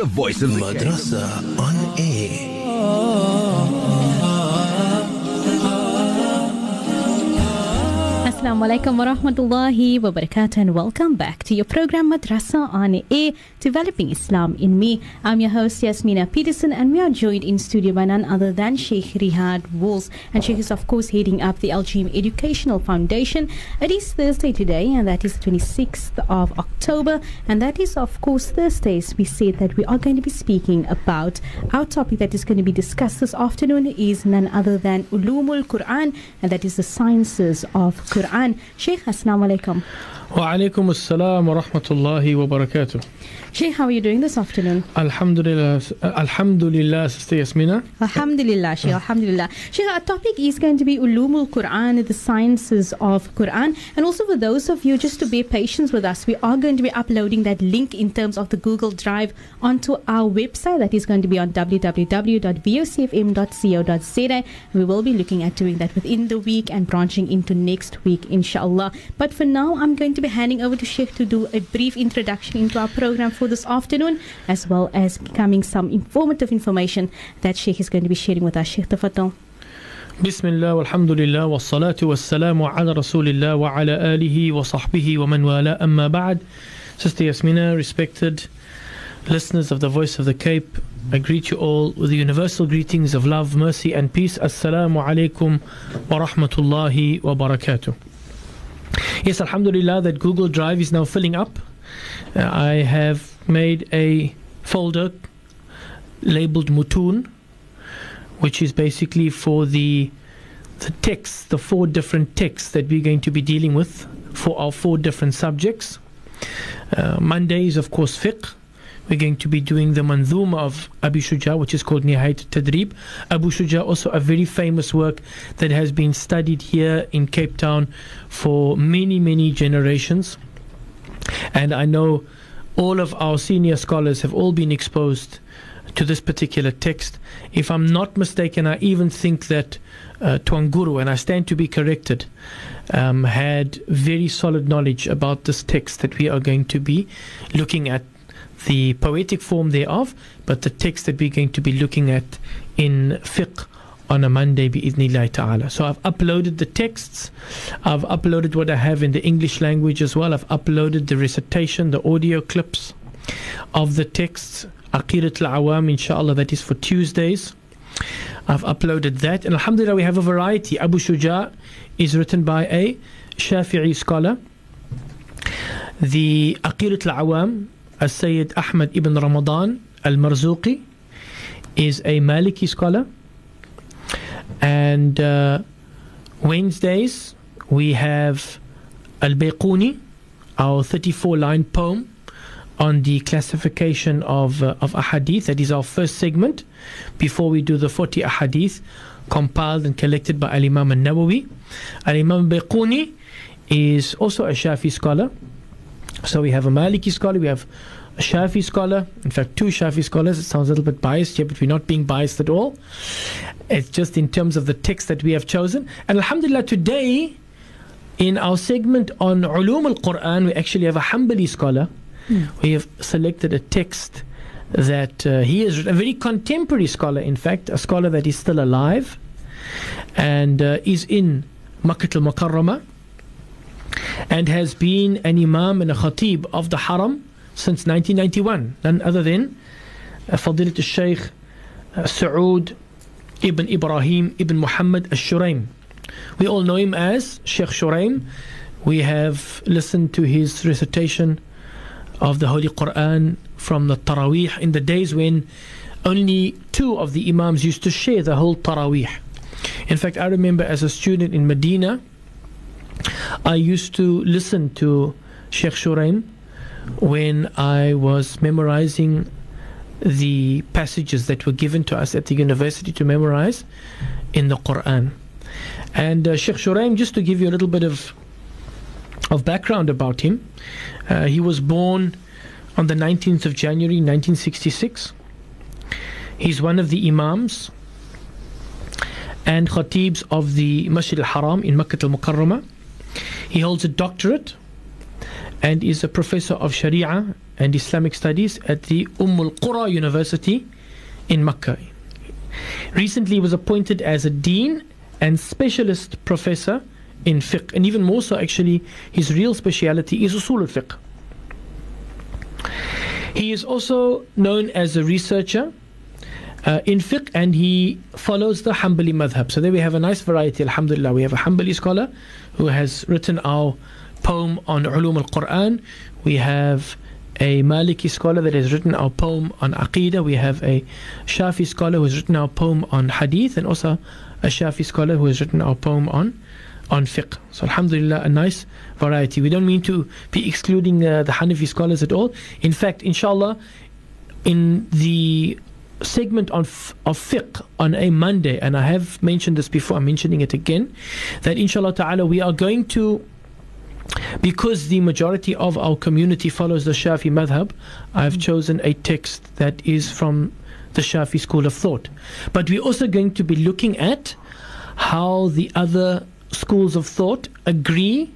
the voice of the Madrasa on air. Assalamu alaikum wa rahmatullahi wa barakatuh and welcome back to your program Madrasa on Air, Developing Islam in Me. I'm your host Yasmina Peterson and we are joined in studio by none other than Sheikh Riyad Walls and Sheikh is of course heading up the LGM Educational Foundation. It is Thursday today and that is the 26th of October and that is of course Thursdays we said that we are going to be speaking about our topic that is going to be discussed this afternoon is none other than Ulumul Quran and that is the sciences of Quran. القرآن. شيخ السلام عليكم. وعليكم السلام ورحمة الله وبركاته. Sheikh, how are you doing this afternoon? Alhamdulillah Alhamdulillah Sister Yasmina Alhamdulillah, Sheikh, Alhamdulillah. Sheikh, our topic is going to be Ulumul Quran, the sciences of Quran. And also for those of you, just to be patient with us, we are going to be uploading that link in terms of the Google Drive onto our website. That is going to be on www.vocfm.co.za. We will be looking at doing that within the week and branching into next week, inshallah. But for now, I'm going to be handing over to Sheikh to do a brief introduction into our program for this afternoon, as well as becoming some informative information that Sheikh is going to be sharing with us. Sheikh Tafaddal. بسم الله والحمد لله والصلاة والسلام على رسول الله وعلى آله وصحبه ومن والاه أما بعد Sister Yasmina, respected listeners of the Voice of the Cape, I greet you all with the universal greetings of love, mercy and peace. Assalamu alaikum wa rahmatullahi wa barakatuh. Yes, Alhamdulillah, that Google Drive is now filling up. Uh, I have made a folder labeled Mutun, which is basically for the the texts, the four different texts that we're going to be dealing with for our four different subjects. Uh, Monday is, of course, fiqh. We're going to be doing the Manzuma of Abu Shuja, which is called Nihayat Tadrib. Abu Shuja, also a very famous work that has been studied here in Cape Town for many, many generations. And I know all of our senior scholars have all been exposed to this particular text. If I'm not mistaken, I even think that uh, and I stand to be corrected, um, had very solid knowledge about this text that we are going to be looking at the poetic form thereof, but the text that we're going to be looking at in fiqh on a Monday bi'idhnillah ta'ala. So I've uploaded the texts, I've uploaded what I have in the English language as well, I've uploaded the recitation, the audio clips of the texts, Aqidat al-Awam inshallah, that is for Tuesdays. I've uploaded that and Alhamdulillah we have a variety. Abu Shuja is written by a Shafi'i scholar. The Aqidat al-Awam, As-Sayyid Ahmad ibn Ramadan al-Marzuqi is a Maliki scholar. And uh, Wednesdays we have Al-Bayquni, our 34 line poem on the classification of uh, of ahadith. That is our first segment before we do the 40 ahadith compiled and collected by Al Imam Al Nawawi. Al Imam Bayquni is also a Shafi scholar. So we have a Maliki scholar, we have Shafi scholar, in fact, two Shafi scholars. It sounds a little bit biased here, but we're not being biased at all. It's just in terms of the text that we have chosen. And Alhamdulillah, today in our segment on Ulum al Quran, we actually have a Hanbali scholar. We have selected a text that uh, he is a very contemporary scholar, in fact, a scholar that is still alive and uh, is in Makkah al Mukarramah and has been an Imam and a Khatib of the Haram since 1991. None other than uh, Fadilat al Shaykh uh, Saud ibn Ibrahim ibn Muhammad al Shuraim. We all know him as Sheikh Shuraim. We have listened to his recitation of the Holy Quran from the Taraweeh in the days when only two of the Imams used to share the whole Taraweeh. In fact, I remember as a student in Medina, I used to listen to Sheikh Shuraim when I was memorizing the passages that were given to us at the university to memorize in the Quran. And uh, Sheikh Shuraim, just to give you a little bit of of background about him, uh, he was born on the 19th of January 1966. He's one of the Imams and Khatibs of the Masjid al Haram in Makkah al Mukarramah. He holds a doctorate and is a professor of Sharia and Islamic Studies at the Umm al Qura University in Makkah. Recently, he was appointed as a dean and specialist professor in fiqh, and even more so, actually, his real speciality is usul al fiqh. He is also known as a researcher uh, in fiqh and he follows the Hanbali madhab. So there we have a nice variety, alhamdulillah. We have a Hanbali scholar who has written our poem on Ulum al Quran. We have a Maliki scholar that has written our poem on Aqidah. We have a Shafi scholar who has written our poem on Hadith, and also a Shafi scholar who has written our poem on on fiqh. So Alhamdulillah, a nice variety. We don't mean to be excluding uh, the Hanafi scholars at all. In fact, inshallah, in the segment on f- of fiqh on a Monday, and I have mentioned this before, I'm mentioning it again, that inshallah ta'ala we are going to because the majority of our community follows the Shafi madhab, I've mm. chosen a text that is from the Shafi school of thought. But we're also going to be looking at how the other schools of thought agree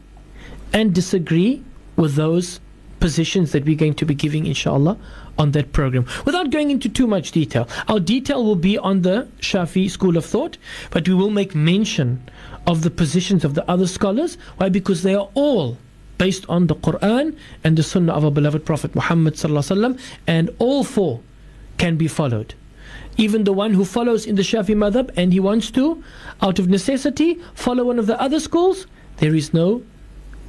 and disagree with those positions that we're going to be giving, inshallah, on that program. Without going into too much detail, our detail will be on the Shafi school of thought, but we will make mention of the positions of the other scholars. Why? Because they are all based on the Quran and the Sunnah of our beloved Prophet Muhammad and all four can be followed. Even the one who follows in the Shafi madhab and he wants to, out of necessity, follow one of the other schools, there is no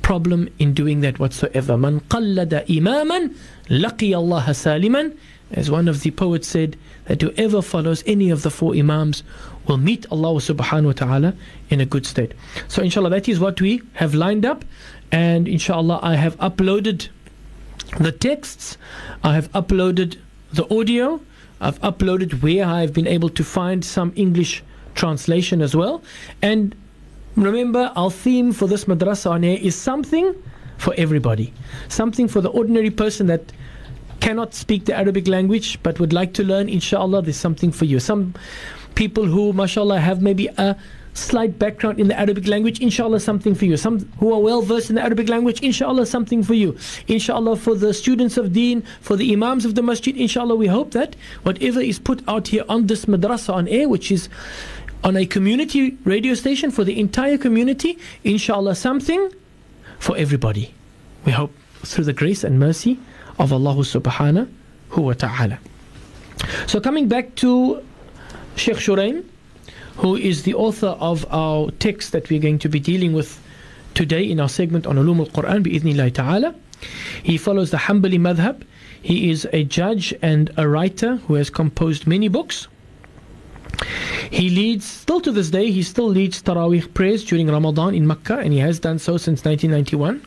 problem in doing that whatsoever. Man qallada imaman laqi Allah saliman. As one of the poets said, that whoever follows any of the four imams will meet Allah subhanahu wa ta'ala in a good state. So inshallah that is what we have lined up and inshallah I have uploaded the texts, I have uploaded the audio, I've uploaded where I've been able to find some English translation as well. And remember, our theme for this madrasa on air is something for everybody, something for the ordinary person that cannot speak the Arabic language but would like to learn. Inshallah, there's something for you. Some people who, mashallah, have maybe a slight background in the Arabic language, inshallah, something for you. Some who are well versed in the Arabic language, inshallah, something for you. Inshallah, for the students of deen, for the imams of the masjid, inshallah, we hope that whatever is put out here on this madrasa on air, which is on a community radio station for the entire community, inshallah, something for everybody. We hope through the grace and mercy of Allah subhanahu wa ta'ala. So coming back to Sheikh Shuraim, who is the author of our text that we're going to be dealing with today in our segment on Ulum al-Quran bi'idhnillahi ta'ala. He follows the Hanbali madhab. He is a judge and a writer who has composed many books. He leads, still to this day, he still leads Taraweeh prayers during Ramadan in Mecca and he has done so since 1991.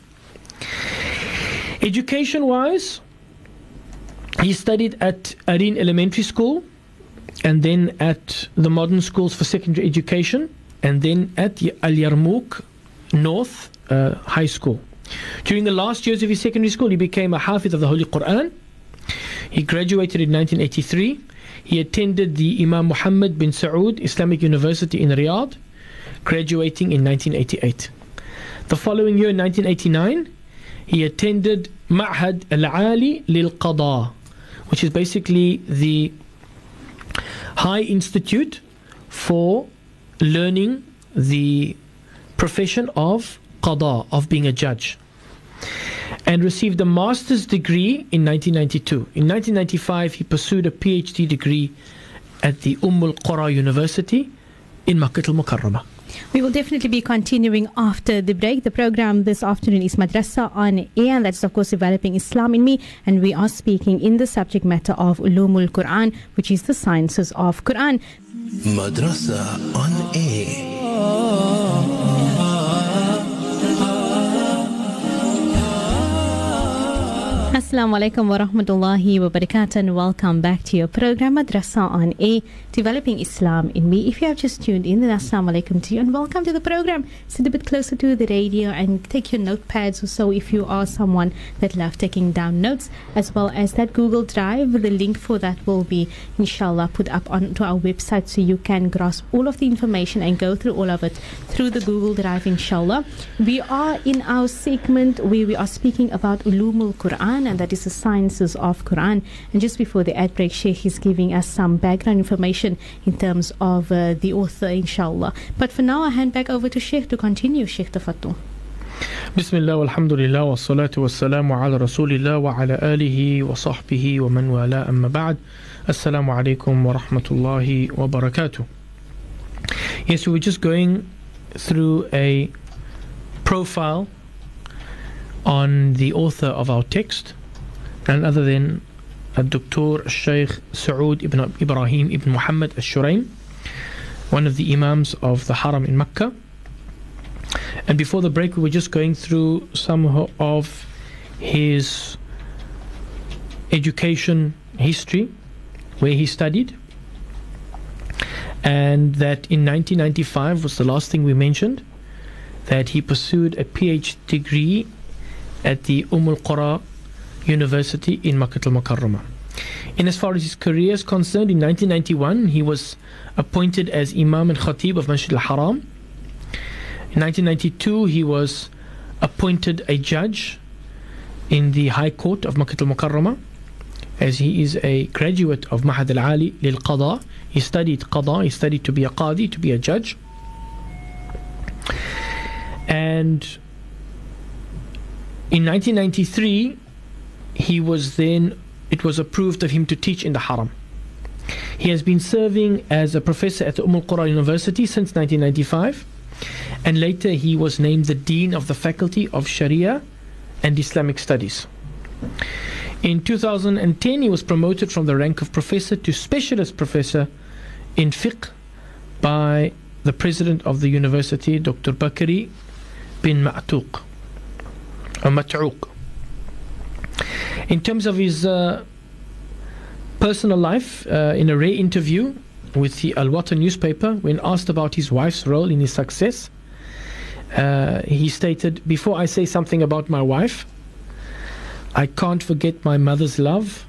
Education wise, he studied at Arin Elementary School and then at the modern schools for secondary education, and then at Al Yarmouk North uh, High School. During the last years of his secondary school, he became a Hafiz of the Holy Quran. He graduated in 1983. He attended the Imam Muhammad bin Saud Islamic University in Riyadh, graduating in 1988. The following year, in 1989, he attended Ma'had Al-Ali Lil Qada, which is basically the High Institute for learning the profession of qada, of being a judge, and received a master's degree in 1992. In 1995, he pursued a PhD degree at the Umm al Qura University in Makkah al Mukarramah. We will definitely be continuing after the break. The program this afternoon is Madrasa on Air, and that's, of course, developing Islam in me. And we are speaking in the subject matter of Ulumul Quran, which is the sciences of Quran. Madrasa on Air. Assalamu alaikum wa rahmatullahi wa barakatuh and welcome back to your program Madrasa on A Developing Islam in Me. If you have just tuned in, then Assalamu alaikum to you and welcome to the program. Sit a bit closer to the radio and take your notepads or so if you are someone that love taking down notes as well as that Google Drive. The link for that will be inshallah put up onto our website so you can grasp all of the information and go through all of it through the Google Drive inshallah. We are in our segment where we are speaking about Ulumul Quran and that is the sciences of Quran. And just before the ad break, Sheikh is giving us some background information in terms of uh, the author, inshallah. But for now, I hand back over to Sheikh to continue. Sheikh Tafattu. بسم الله والحمد لله والصلاة والسلام على رسول الله وعلى آله وصحبه ومن والاه أما بعد السلام عليكم ورحمة الله وبركاته Yes, we were just going through a profile on the author of our text, none other than Dr. Sheikh Saud ibn Ibrahim ibn Muhammad al-Shuraim, one of the Imams of the Haram in Mecca. And before the break, we were just going through some of his education history, where he studied. And that in 1995 was the last thing we mentioned, that he pursued a PhD degree at the Umm al Qura University in Makkah al Mukarramah. In as far as his career is concerned, in 1991 he was appointed as Imam and Khatib of Masjid al Haram. In 1992 he was appointed a judge in the High Court of Makkah al Mukarramah as he is a graduate of Mahad al Ali lil Qada. He studied Qada, he studied to be a Qadi, to be a judge. And in 1993, he was then, it was approved of him to teach in the Haram. He has been serving as a professor at Umm al Qura University since 1995, and later he was named the Dean of the Faculty of Sharia and Islamic Studies. In 2010, he was promoted from the rank of professor to specialist professor in fiqh by the president of the university, Dr. Bakri bin Ma'tuq. Mat'uq. In terms of his uh, personal life, uh, in a rare interview with the Al Watan newspaper, when asked about his wife's role in his success, uh, he stated, Before I say something about my wife, I can't forget my mother's love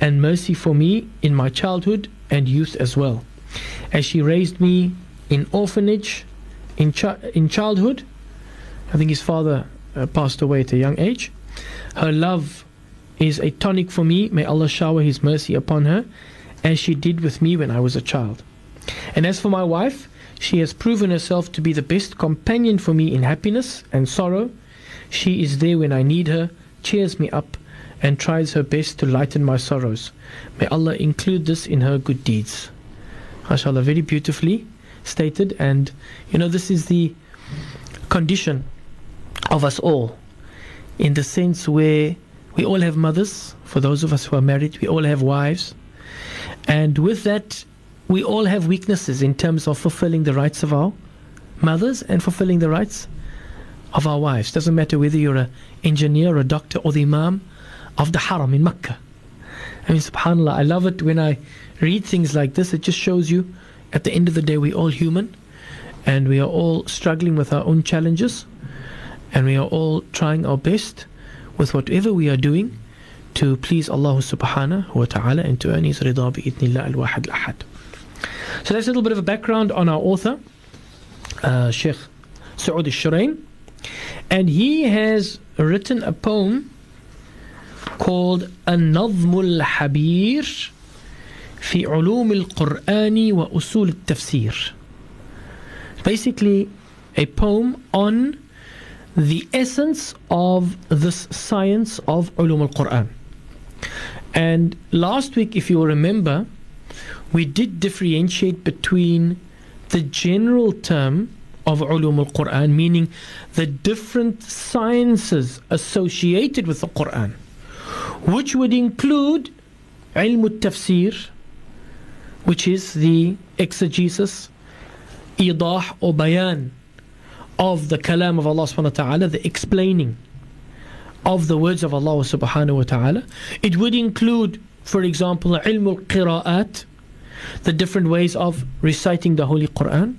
and mercy for me in my childhood and youth as well. As she raised me in orphanage, in, chi- in childhood, I think his father uh, passed away at a young age. Her love is a tonic for me. May Allah shower His mercy upon her, as she did with me when I was a child. And as for my wife, she has proven herself to be the best companion for me in happiness and sorrow. She is there when I need her, cheers me up, and tries her best to lighten my sorrows. May Allah include this in her good deeds. MashaAllah, very beautifully stated. And you know, this is the condition of us all, in the sense where we all have mothers, for those of us who are married, we all have wives. And with that, we all have weaknesses in terms of fulfilling the rights of our mothers and fulfilling the rights of our wives. Doesn't matter whether you're an engineer, a doctor, or the imam of the haram in Mecca. I mean, subhanAllah, I love it when I read things like this. It just shows you, at the end of the day, we're all human and we are all struggling with our own challenges and we are all trying our best with whatever we are doing to please Allah subhanahu wa ta'ala and to earn His rida bi'idnillah al-wahad al-ahad. So that's a little bit of a background on our author, uh, Sheikh Saud al-Shuraim. And he has written a poem called anazmul habir fi في علوم Wa Usul التفسير. Basically, a poem on the essence of this science of ulum al-Quran. And last week, if you remember, we did differentiate between the general term of ulum al-Quran, meaning the different sciences associated with the Quran, which would include ilm al-tafsir, which is the exegesis, idah or bayan of the kalam of Allah subhanahu wa ta'ala, the explaining of the words of Allah subhanahu wa ta'ala. It would include, for example, ilm al-qira'at, the different ways of reciting the Holy Quran.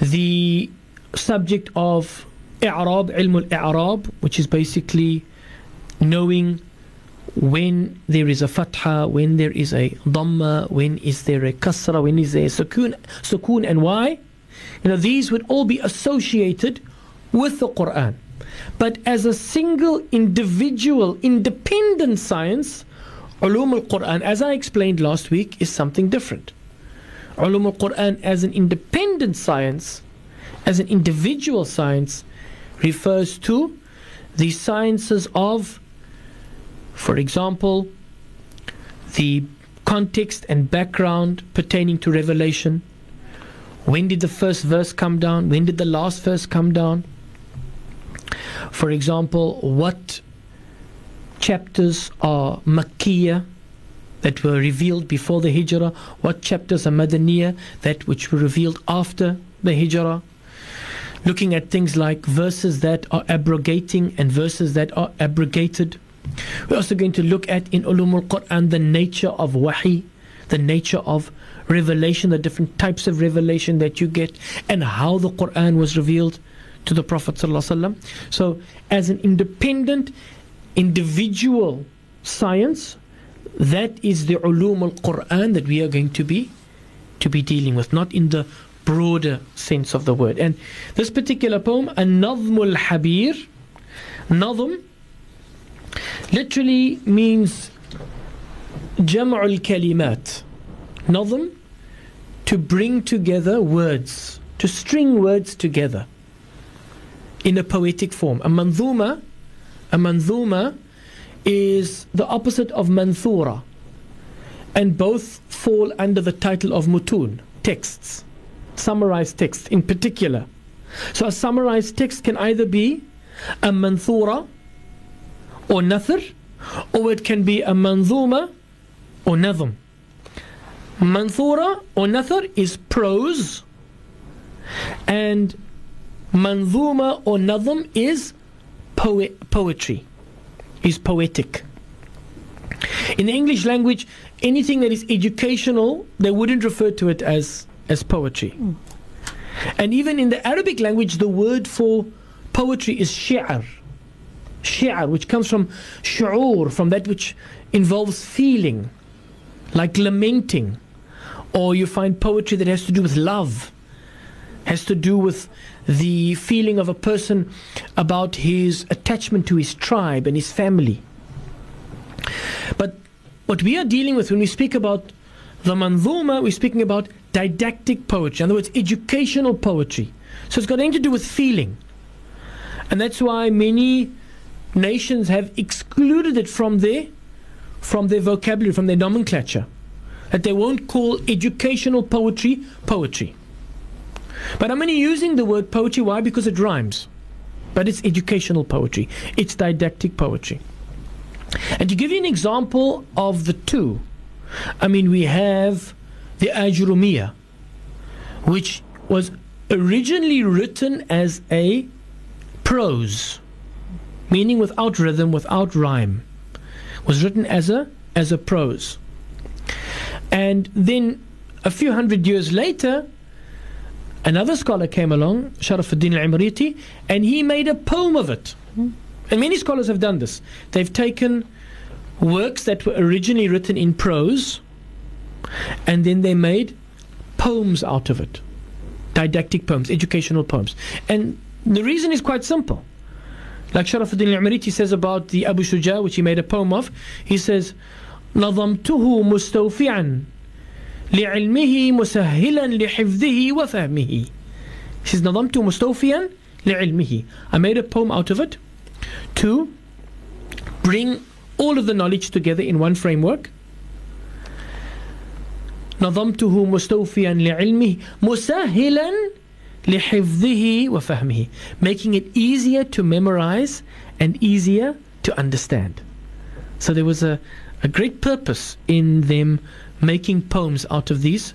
The subject of i'rab, ilm al-i'rab, which is basically knowing when there is a fatha, when there is a dhamma, when is there a kasra, when is there a sukoon, sukoon and why. You know, these would all be associated with the Quran. But as a single individual, independent science, Ulum al Quran, as I explained last week, is something different. Ulum al Quran as an independent science, as an individual science, refers to the sciences of, for example, the context and background pertaining to revelation. When did the first verse come down? When did the last verse come down? For example, what chapters are Makkiyah that were revealed before the Hijrah? What chapters are Madaniyah that which were revealed after the Hijrah? Looking at things like verses that are abrogating and verses that are abrogated. We're also going to look at in Ulumul Quran the nature of wahi, the nature of revelation, the different types of revelation that you get, and how the Quran was revealed to the Prophet. So, as an independent, individual science, that is the ulum al Quran that we are going to be to be dealing with, not in the broader sense of the word. And this particular poem, An-Nazm al-Habir, Nazm, literally means Jam' al-Kalimat. Nazm, to bring together words, to string words together in a poetic form. A manzuma, a manzuma is the opposite of manthura, and both fall under the title of mutun, texts, summarized text in particular. So a summarized text can either be a manthura or nathr, or it can be a manzuma or nazm. Manthura or nathr is prose, and manzuma or nazm is poet, poetry, is poetic. In the English language, anything that is educational, they wouldn't refer to it as, as poetry. Mm. And even in the Arabic language, the word for poetry is shi'ar. Shi'ar, which comes from shu'ur, from that which involves feeling, like lamenting. Or you find poetry that has to do with love, has to do with the feeling of a person about his attachment to his tribe and his family. But what we are dealing with when we speak about the manzuma, we're speaking about didactic poetry, in other words, educational poetry. So it's got anything to do with feeling. And that's why many nations have excluded it from their from their vocabulary, from their nomenclature. That they won't call educational poetry poetry. But I'm only using the word poetry. Why? Because it rhymes. But it's educational poetry, it's didactic poetry. And to give you an example of the two, I mean, we have the Ajurumiyah, which was originally written as a prose, meaning without rhythm, without rhyme, was written as a as a prose. And then a few hundred years later, Another scholar came along, Sharafuddin al-Imriti, and he made a poem of it. And many scholars have done this. They've taken works that were originally written in prose and then they made poems out of it. Didactic poems, educational poems. And the reason is quite simple. Like Sharafuddin al-Imriti says about the Abu Shuja, which he made a poem of, he says, نظمته مستوفعا لعلمه مسهلا لحفظه وفهمه He says نظمت مستوفيا لعلمه I made a poem out of it to bring all of the knowledge together in one framework نظمته مستوفيا لعلمه مسهلا لحفظه وفهمه making it easier to memorize and easier to understand so there was a, a great purpose in them making poems out of these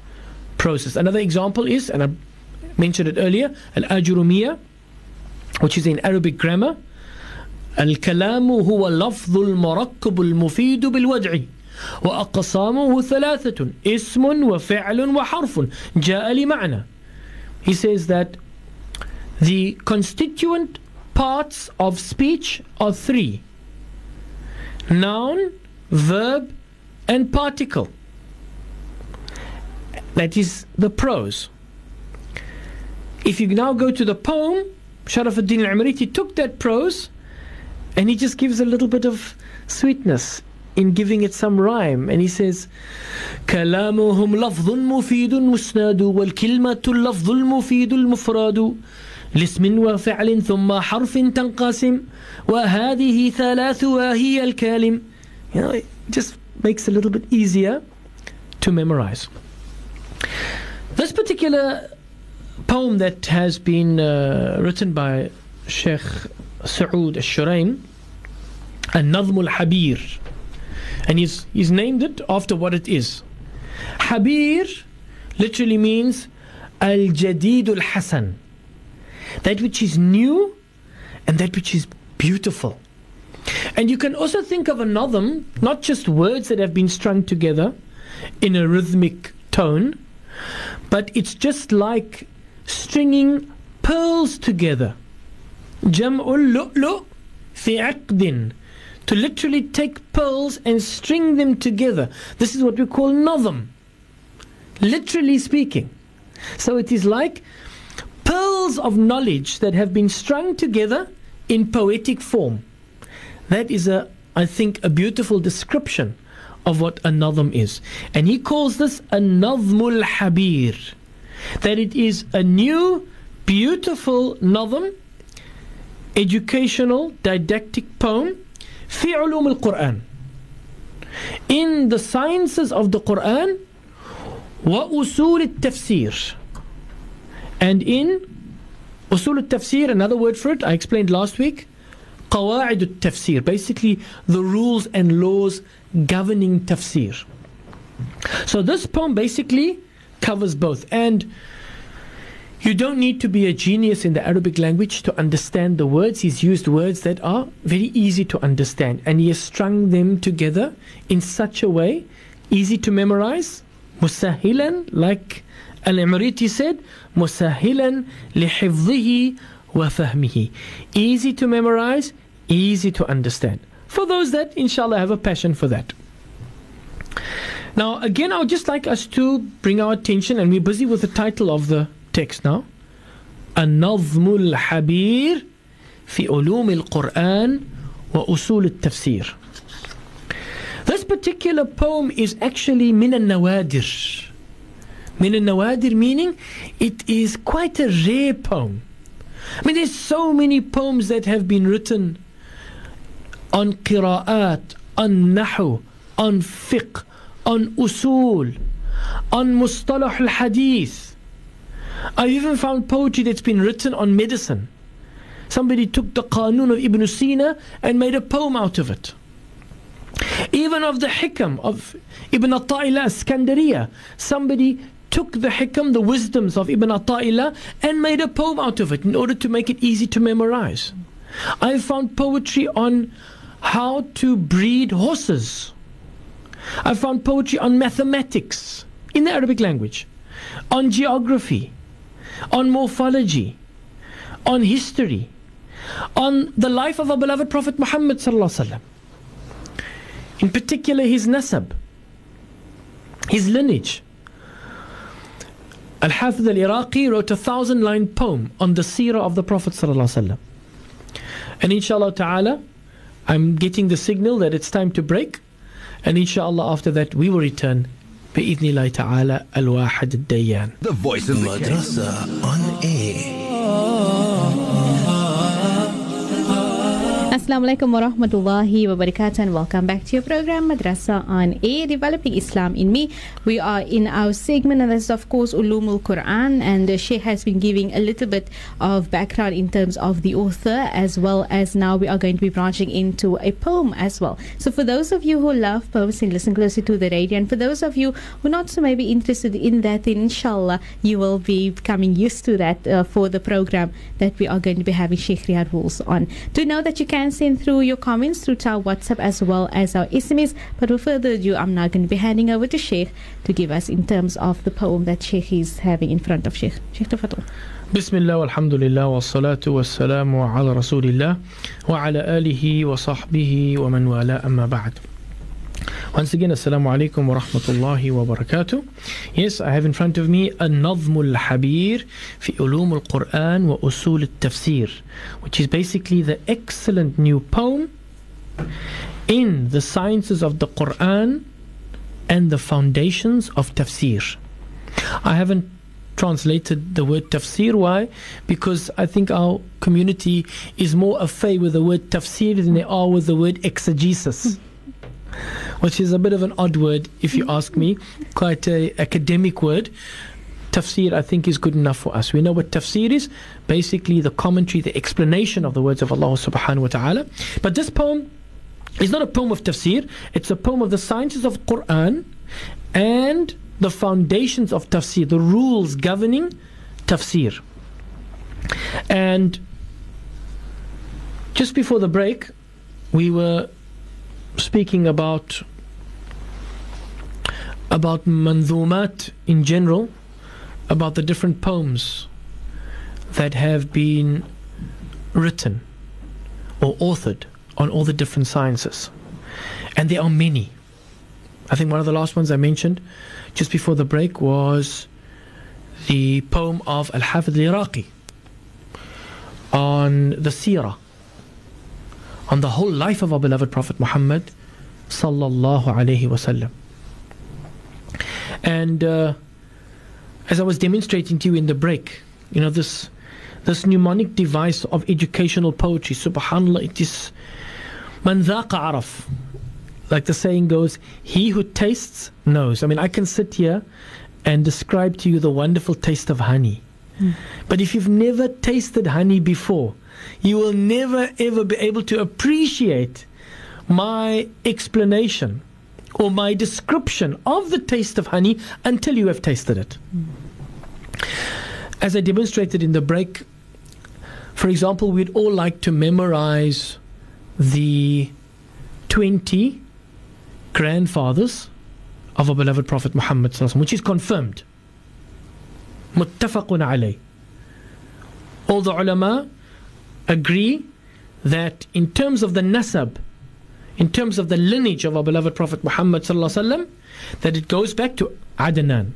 process. Another example is, and I mentioned it earlier, Al-Ajurumiyya, which is in Arabic grammar. الكلام هو اللفظ المركب المفيد بالوضع وأقسامه ثلاثة اسم وفعل وحرف جاء لمعنى He says that the constituent parts of speech are three noun, verb, and particle. That is the prose. If you now go to the poem, Sharafuddin al-Imriti took that prose and he just gives a little bit of sweetness in giving it some rhyme and he says كلامهم لفظ مفيد مسناد والكلمة اللفظ المفيد المفراد لاسم وفعل ثم حرف تنقسم وهذه ثلاث وهي الكالم you know, it just makes it a little bit easier to memorize. This particular poem that has been uh, written by Sheikh Saud al-Shuraim, An-Nazm al-Habir, and he's, he's named it after what it is. Habir literally means Al-Jadid al-Hasan, that which is new and that which is beautiful. And you can also think of a notham, not just words that have been strung together in a rhythmic tone, but it's just like stringing pearls together. Fi. To literally take pearls and string them together. This is what we call notham, literally speaking. So it is like pearls of knowledge that have been strung together in poetic form. That is, a, I think, a beautiful description of what a nadhm is. And he calls this a nadhmul habir. That it is a new, beautiful nadhm, educational, didactic poem, fi ulum al-Qur'an. In the sciences of the Qur'an, wa usul al-tafsir. And in usul al-tafsir, another word for it, I explained last week, قواعد التفسير basically the rules and laws governing tafsir so this poem basically covers both and you don't need to be a genius in the Arabic language to understand the words. He's used words that are very easy to understand and he has strung them together in such a way, easy to memorize, musahilan, like Al-Imriti said, musahilan lihifdhihi wa fahmihi. Easy to memorize, easy to understand. For those that, inshallah, have a passion for that. Now, again, I would just like us to bring our attention, and we're busy with the title of the text now النظم الحبير في علوم القرآن وأصول التفسير This particular poem is actually من النوادر من النوادر meaning it is quite a rare poem I mean there's so many poems that have been written on qira'at, on nahu, on fiqh, on usul, on mustalah al hadith. I've even found poetry that's been written on medicine. Somebody took the Qanun of Ibn Sina and made a poem out of it. Even of the Hikam of Ibn Atta'ila Iskandariya, somebody took the Hikam, the wisdoms of Ibn Atta'ila, and made a poem out of it in order to make it easy to memorize. I found poetry on how to breed horses. I found poetry on mathematics in the Arabic language, on geography, on morphology, on history, on the life of our beloved Prophet Muhammad in particular his nasab, his lineage. Al-Hafiz al-Iraqi wrote a thousand line poem on the seerah of the Prophet and inshallah ta'ala I'm getting the signal that it's time to break and inshallah after that we will return بإذن الله تعالى الواحد الديان The voice of Madrasa on air. Assalamu alaikum wa rahmatullahi wa barakatuh and welcome back to your program Madrasa on Air Developing Islam in Me. We are in our segment and this is of course Ulumul Quran and the Sheikh has been giving a little bit of background in terms of the author as well as now we are going to be branching into a poem as well. So for those of you who love poems and listen closely to the radio and for those of you who are not so maybe interested in that then inshallah you will be becoming used to that uh, for the program that we are going to be having Sheikh Riyad on. Do know that you can send through your comments through to our WhatsApp as well as our SMS. But without further ado, I'm now going to be handing over to Sheikh to give us in terms of the poem that Sheikh is having in front of Sheikh. Sheikh Tafadol. بسم الله والحمد لله والصلاة والسلام على رسول الله وعلى آله وصحبه ومن والاه أما بعد once again, Assalamu alaikum wa rahmatullahi wa barakatuh. Yes, I have in front of me a Nazm al-Habir fi ulum al-Quran wa usul al-Tafsir, which is basically the excellent new poem in the sciences of the Quran and the foundations of Tafsir. I haven't translated the word tafsir. Why? Because I think our community is more afraid with the word tafsir than they are with the word exegesis which is a bit of an odd word if you ask me, quite a academic word. Tafsir, I think, is good enough for us. We know what tafsir is basically the commentary, the explanation of the words of Allah subhanahu wa ta'ala. But this poem is not a poem of tafsir, it's a poem of the sciences of Quran and the foundations of tafsir, the rules governing tafsir. And just before the break, we were speaking about about manzumat in general, about the different poems that have been written or authored on all the different sciences. And there are many. I think one of the last ones I mentioned just before the break was the poem of Al Hafid Iraqi on the Seerah, on the whole life of our beloved Prophet Muhammad sallallahu alaihi wasallam. And uh, as I was demonstrating to you in the break, you know, this this mnemonic device of educational poetry, subhanAllah, it is man araf. Like the saying goes, he who tastes knows. I mean, I can sit here and describe to you the wonderful taste of honey. Mm. But if you've never tasted honey before, you will never ever be able to appreciate my explanation or my description of the taste of honey until you have tasted it. As I demonstrated in the break, for example, we'd all like to memorize the 20 grandfathers of our beloved Prophet Muhammad, which is confirmed. All the ulama agree that in terms of the nasab, in terms of the lineage of our beloved Prophet Muhammad sallallahu that it goes back to Adnan.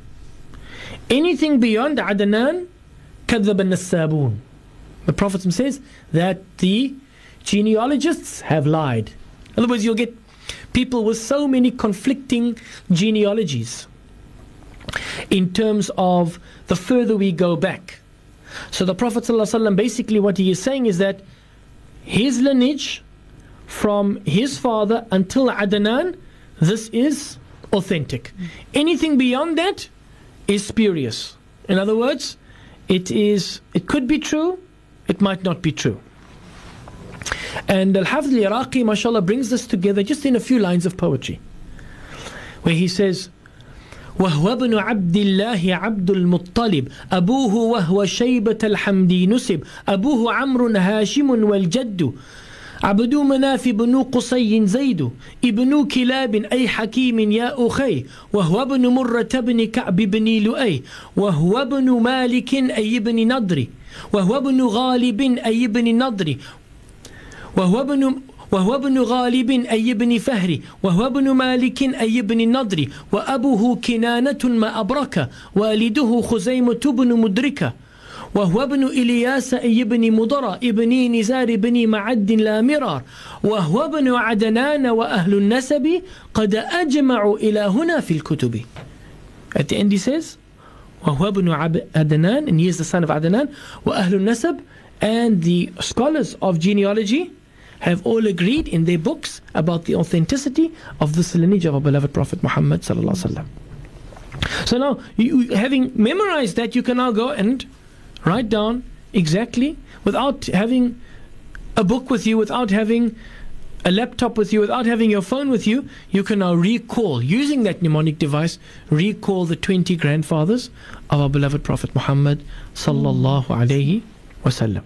Anything beyond Adnan, كذب النسابون. The Prophet says that the genealogists have lied. In other words, you'll get people with so many conflicting genealogies in terms of the further we go back. so the Prophet ﷺ basically what he is saying is that his lineage from his father until Adnan, this is authentic. Anything beyond that is spurious. In other words, it is it could be true, it might not be true. And Al-Hafidh al-Iraqi, mashallah, brings this together just in a few lines of poetry. Where he says, وهو ابن عبد الله عبد المطلب. أبوه وهو شيبة الحمدي نسب. أبوه عمرو هاشم والجد. عبدو مناف بنو قصي زيد. ابن كلاب أي حكيم يا أخي. وهو ابن مرة بن كعب بن لؤي. وهو ابن مالك أي ابن نضر. وهو ابن غالب أي ابن نضر. وهو ابن وهو ابن غالب أي ابن فهر وهو ابن مالك أي ابن النضر وأبوه كنانة ما أبرك والده خزيمة بن مدركة وهو ابن إلياس أي ابن مضر ابن نزار بن معد لا مرار وهو ابن عدنان وأهل النسب قد أجمعوا إلى هنا في الكتب. At the end he says وهو ابن عدنان and he is the son of Adnan وأهل النسب and the scholars of genealogy have all agreed in their books about the authenticity of this lineage of our beloved Prophet Muhammad sallallahu alaihi wasallam. So now, you, having memorized that, you can now go and Write down exactly without having a book with you, without having a laptop with you, without having your phone with you, you can now recall, using that mnemonic device, recall the 20 grandfathers of our beloved Prophet Muhammad sallallahu alaihi wasallam.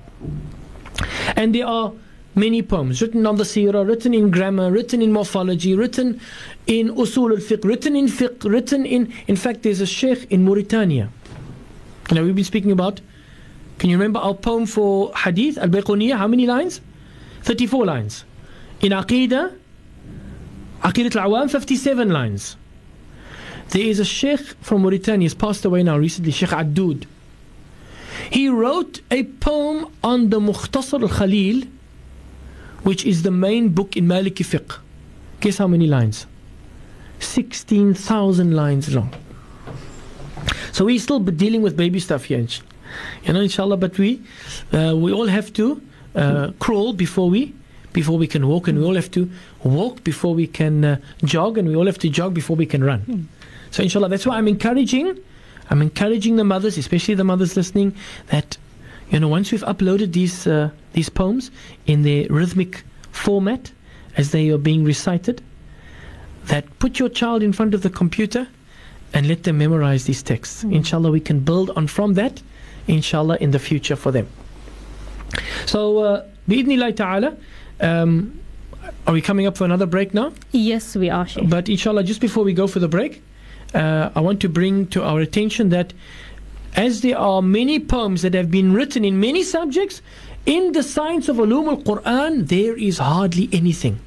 And there are many poems written on the seerah, written in grammar, written in morphology, written in usul al-fiqh, written in fiqh, written in, in fact, there's a sheikh in Mauritania. Now we've been speaking about can you remember our poem for Hadith, Al Bayquniyah? How many lines? 34 lines. In Aqidah, Aqidat al-Awam, 57 lines. There is a sheikh from Mauritania, he's passed away now recently, Sheikh Addoud. He wrote a poem on the Mukhtasar al-Khalil, which is the main book in Maliki fiqh. Guess how many lines? 16,000 lines long. So we're still dealing with baby stuff here, you know, inshallah. But we, uh, we all have to uh, crawl before we, before we can walk, and we all have to walk before we can uh, jog, and we all have to jog before we can run. So inshallah, that's why I'm encouraging, I'm encouraging the mothers, especially the mothers listening, that you know once we've uploaded these uh, these poems in their rhythmic format as they are being recited, that put your child in front of the computer and let them memorize these texts. Mm. Inshallah, we can build on from that, inshallah, in the future for them. So, uh, ta'ala, um, are we coming up for another break now? Yes, we are. Sheikh. But inshallah, just before we go for the break, uh, I want to bring to our attention that as there are many poems that have been written in many subjects, in the science of ulum al-Quran, there is hardly anything.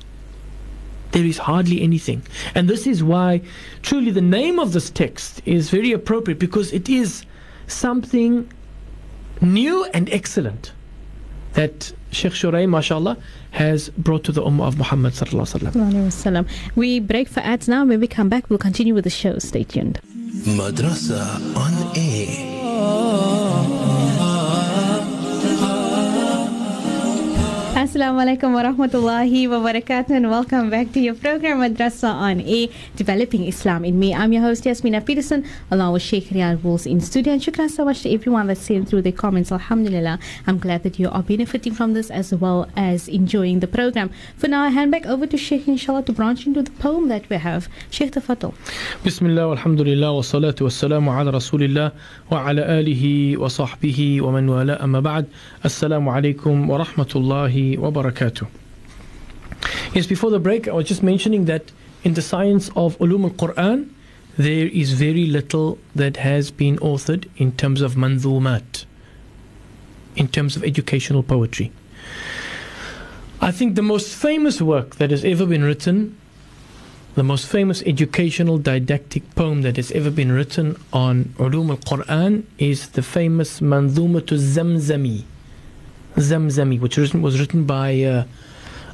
There is hardly anything. And this is why truly the name of this text is very appropriate because it is something new and excellent that Sheikh Shuraim, mashallah, has brought to the Ummah of Muhammad We break for ads now. When we come back, we'll continue with the show. Stay tuned. Madrasa on air. Assalamu alaikum wa rahmatullahi wa barakatuh and welcome back to your program Madrasa on A Developing Islam in Me. I'm your host Yasmina Peterson along with Sheikh Riyad Wolves in studio and shukran so much to everyone that's sent through their comments. Alhamdulillah. I'm glad that you are benefiting from this as well as enjoying the program. For now I hand back over to Sheikh inshallah to branch into the poem that we have. Sheikh Tafatul. Bismillah alhamdulillah wa salatu wa salamu ala rasulillah wa ala alihi wa sahbihi wa man wala amma ba'd. Assalamu alaikum wa rahmatullahi wa barakatuh. Yes, before the break, I was just mentioning that in the science of ulum al-Quran, there is very little that has been authored in terms of manzumat, in terms of educational poetry. I think the most famous work that has ever been written, the most famous educational didactic poem that has ever been written on ulum al-Quran is the famous Manzumatul Zamzami Zamzami, which was written by uh,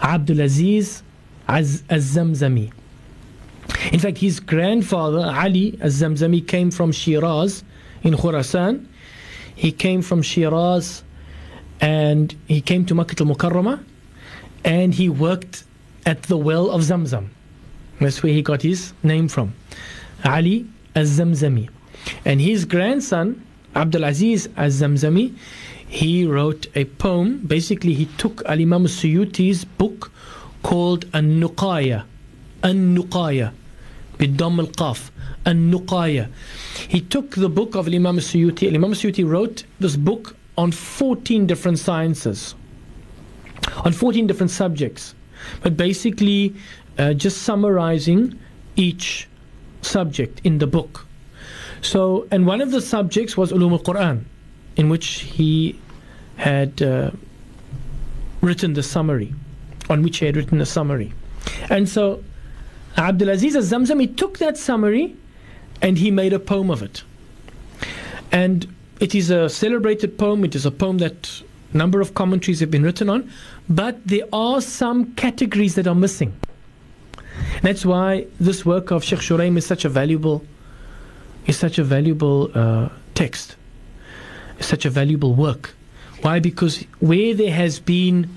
Abdul Aziz Az- Az-Zamzami. In fact, his grandfather, Ali Az-Zamzami, came from Shiraz in Khurasan. He came from Shiraz and he came to Makkah al-Mukarramah and he worked at the well of Zamzam. That's where he got his name from. Ali Az-Zamzami. And his grandson, Abdul Aziz Az-Zamzami, he wrote a poem. Basically, he took Al Imam Suyuti's book called An Nuqaya. An Nuqaya. Qaf. An Nuqaya. He took the book of Imam Suyuti. Imam Suyuti wrote this book on 14 different sciences, on 14 different subjects, but basically uh, just summarizing each subject in the book. So, and one of the subjects was Ulum al Quran in which he had uh, written the summary, on which he had written the summary. And so Abdulaziz al-Zamzam, he took that summary and he made a poem of it. And it is a celebrated poem. It is a poem that a number of commentaries have been written on, but there are some categories that are missing. That's why this work of Sheikh Shuraim is such a valuable, is such a valuable uh, text such a valuable work. Why? Because where there has been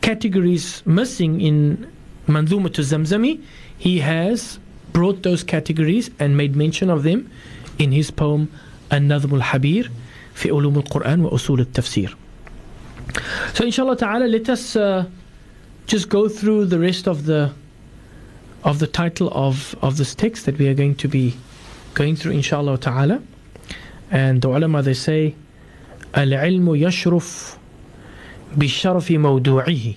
categories missing in Manzumatul Zamzami, he has brought those categories and made mention of them in his poem An-Nadhm al-Habir fi Ulum al-Quran wa Usul al-Tafsir. So inshallah ta'ala let us uh, just go through the rest of the of the title of, of this text that we are going to be going through inshallah ta'ala. And the ulama they say العلم يشرف بشرف موضوعه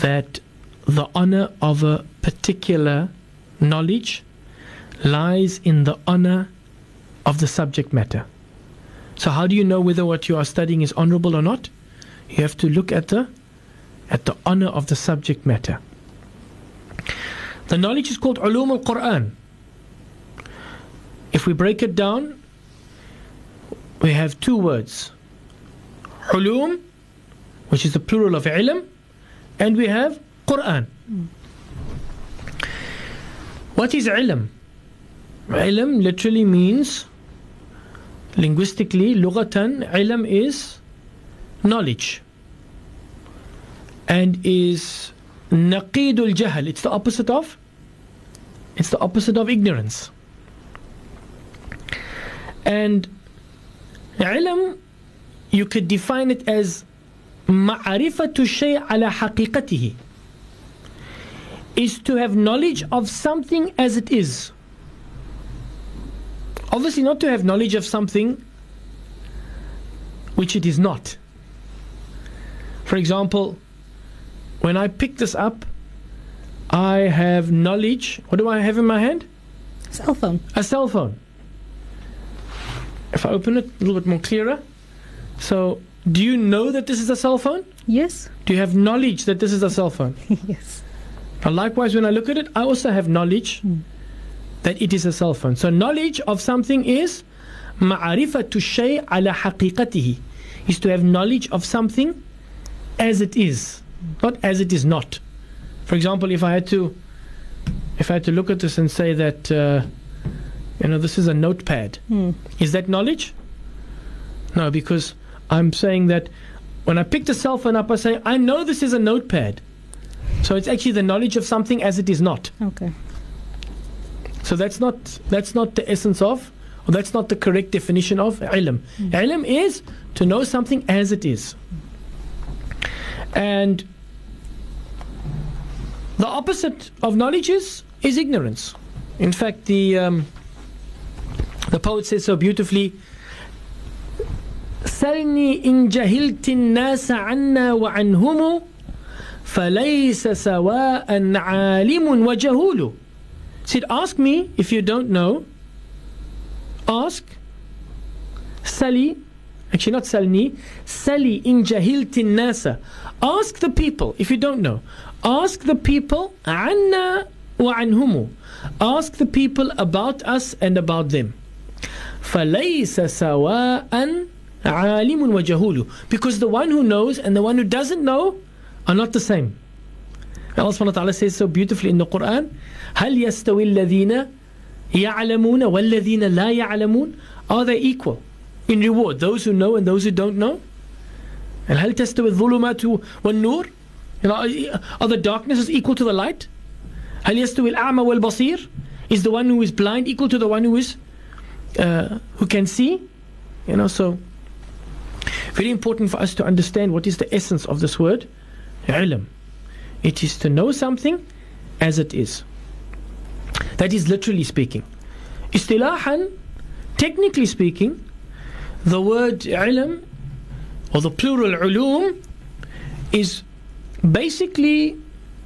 that the honor of a particular knowledge lies in the honor of the subject matter. So how do you know whether what you are studying is honorable or not? You have to look at the at the honor of the subject matter. The knowledge is called ulum al Quran. If we break it down, we have two words ulum, which is the plural of ilm, and we have Quran. What is ilm? Ilm literally means, linguistically, lughatan, ilm is knowledge and is naqidul jahl. It's the opposite of it's the opposite of ignorance. And ilm, you could define it as معرفة الشيء على حقيقته is to have knowledge of something as it is. Obviously, not to have knowledge of something which it is not. For example, when I pick this up, I have knowledge. What do I have in my hand? Cell phone. A cell phone. If I open it a little bit more clearer. So, do you know that this is a cell phone? Yes. Do you have knowledge that this is a cell phone? yes. Now, likewise, when I look at it, I also have knowledge mm. that it is a cell phone. So, knowledge of something is ma'arifatu shay ala haqiqatihi, is to have knowledge of something as it is, not as it is not. For example, if I had to, if I had to look at this and say that. Uh, you know, this is a notepad, Hmm. is that knowledge? No, because I'm saying that when I pick the cell phone up, I say I know this is a notepad. So it's actually the knowledge of something as it is not. Okay. So that's not that's not the essence of, or that's not the correct definition of ilm. Ilm is to know something as it is. And the opposite of knowledge is, is ignorance. In fact, the um, the poet says so beautifully. سلني إن جهلت الناس عنا وعنهم فليس سواء عالم وجهول said, Ask me if you don't know. Ask. Sali. Actually, not Salni. Sali in jahiltin nasa. Ask the people if you don't know. Ask the people anna wa anhumu. Ask the people about us and about them. فَلَيْسَ سَوَاءً عَالِمٌ وَجَهُولُ Because the one who knows and the one who doesn't know are not the same. Allah subhanahu wa ta'ala says so beautifully in the Quran هل يستوي الذين يعلمون والذين لا يعلمون Are they equal in reward? Those who know and those who don't know? And هل تستوي الظلمات والنور? You know, are the darknesses equal to the light? هل يستوي الأعمى والبصير? Is the one who is blind equal to the one who is uh, who can see. You know, so very important for us to understand what is the essence of this word, ilm. It is to know something as it is. That is literally speaking. Istilahan, technically speaking, the word ilm or the plural ulum is basically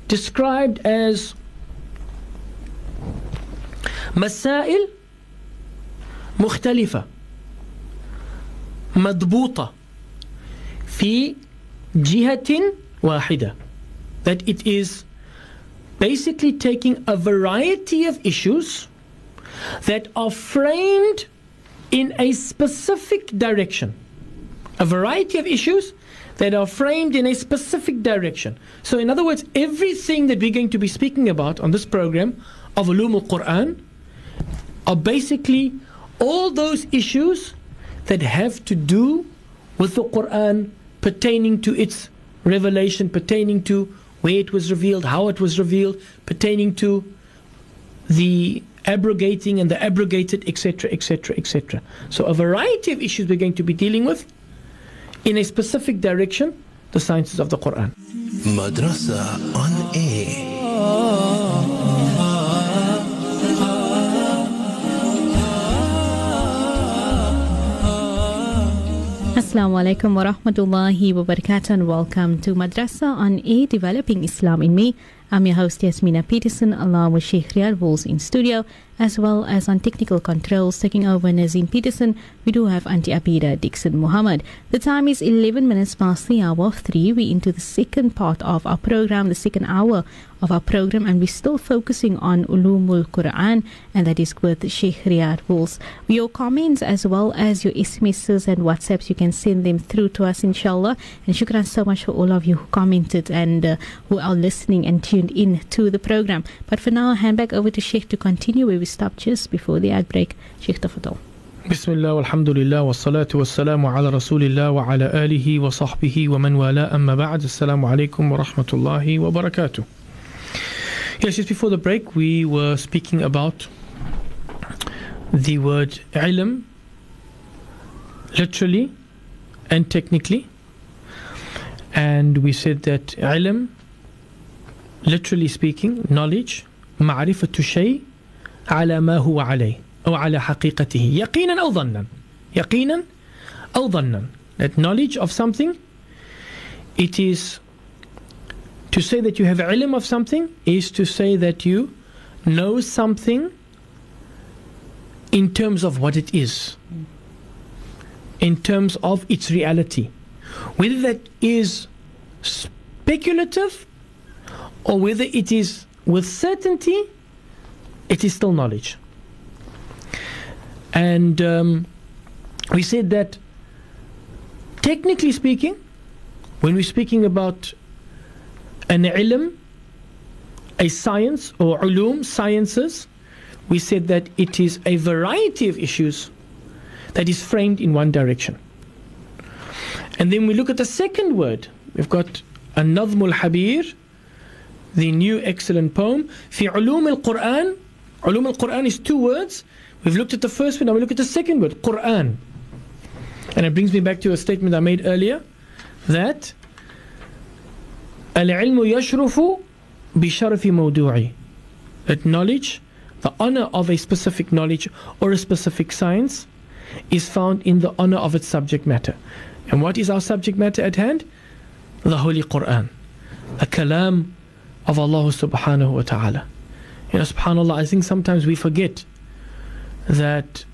described as masail مختلفة مضبوطة في جهة واحدة that it is basically taking a variety of issues that are framed in a specific direction. A variety of issues that are framed in a specific direction. So, in other words, everything that we're going to be speaking about on this program of Ulum al Quran are basically all those issues that have to do with the Quran pertaining to its revelation, pertaining to where it was revealed, how it was revealed, pertaining to the abrogating and the abrogated, etc., etc., etc. So, a variety of issues we're going to be dealing with in a specific direction, the sciences of the Quran. Madrasa on air. Assalamu alaikum wa rahmatullahi wa barakatuh and welcome to Madrasa on A Developing Islam in Me. I'm your host Yasmina Peterson, along with Sheikh Riyad Walls in studio, as well as on technical controls, taking over Nazim Peterson. We do have Auntie Abida Dixon Muhammad. The time is 11 minutes past the hour of three. We're into the second part of our program, the second hour of our program, and we're still focusing on Ulumul Quran, and that is with Sheikh Riyad Walls. Your comments as well as your SMSs and WhatsApps, you can send them through to us, inshallah. And shukran so much for all of you who commented and uh, who are listening and tuned in to the program. But for now, I'll hand back over to Sheikh to continue where we stopped just before the ad break. Sheikh Tafadol. بسم الله والحمد لله والصلاة والسلام على رسول الله وعلى آله وصحبه ومن والاه أما بعد السلام عليكم ورحمة الله وبركاته Yes, just before the break we were speaking about the word ilm literally and technically and we said that ilm literally speaking knowledge معرفة شيء على ما هو عليه أو على حقيقته يقينا أو ظنا يقينا أو ظنا that knowledge of something it is to say that you have ilm of something is to say that you know something in terms of what it is in terms of its reality whether that is speculative or whether it is with certainty, it is still knowledge. And um, we said that, technically speaking, when we're speaking about an ilm, a science or ulum, sciences, we said that it is a variety of issues that is framed in one direction. And then we look at the second word. We've got an habir, the new excellent poem. في علوم القرآن, علوم القرآن is two words. We've looked at the first one, now we look at the second word, Quran. And it brings me back to a statement I made earlier that العلم يشرف بشرف موضوعي that knowledge, the honor of a specific knowledge or a specific science is found in the honor of its subject matter. And what is our subject matter at hand? The Holy Quran, the kalam of Allah subhanahu wa ta'ala. You know, subhanAllah, I think sometimes we forget that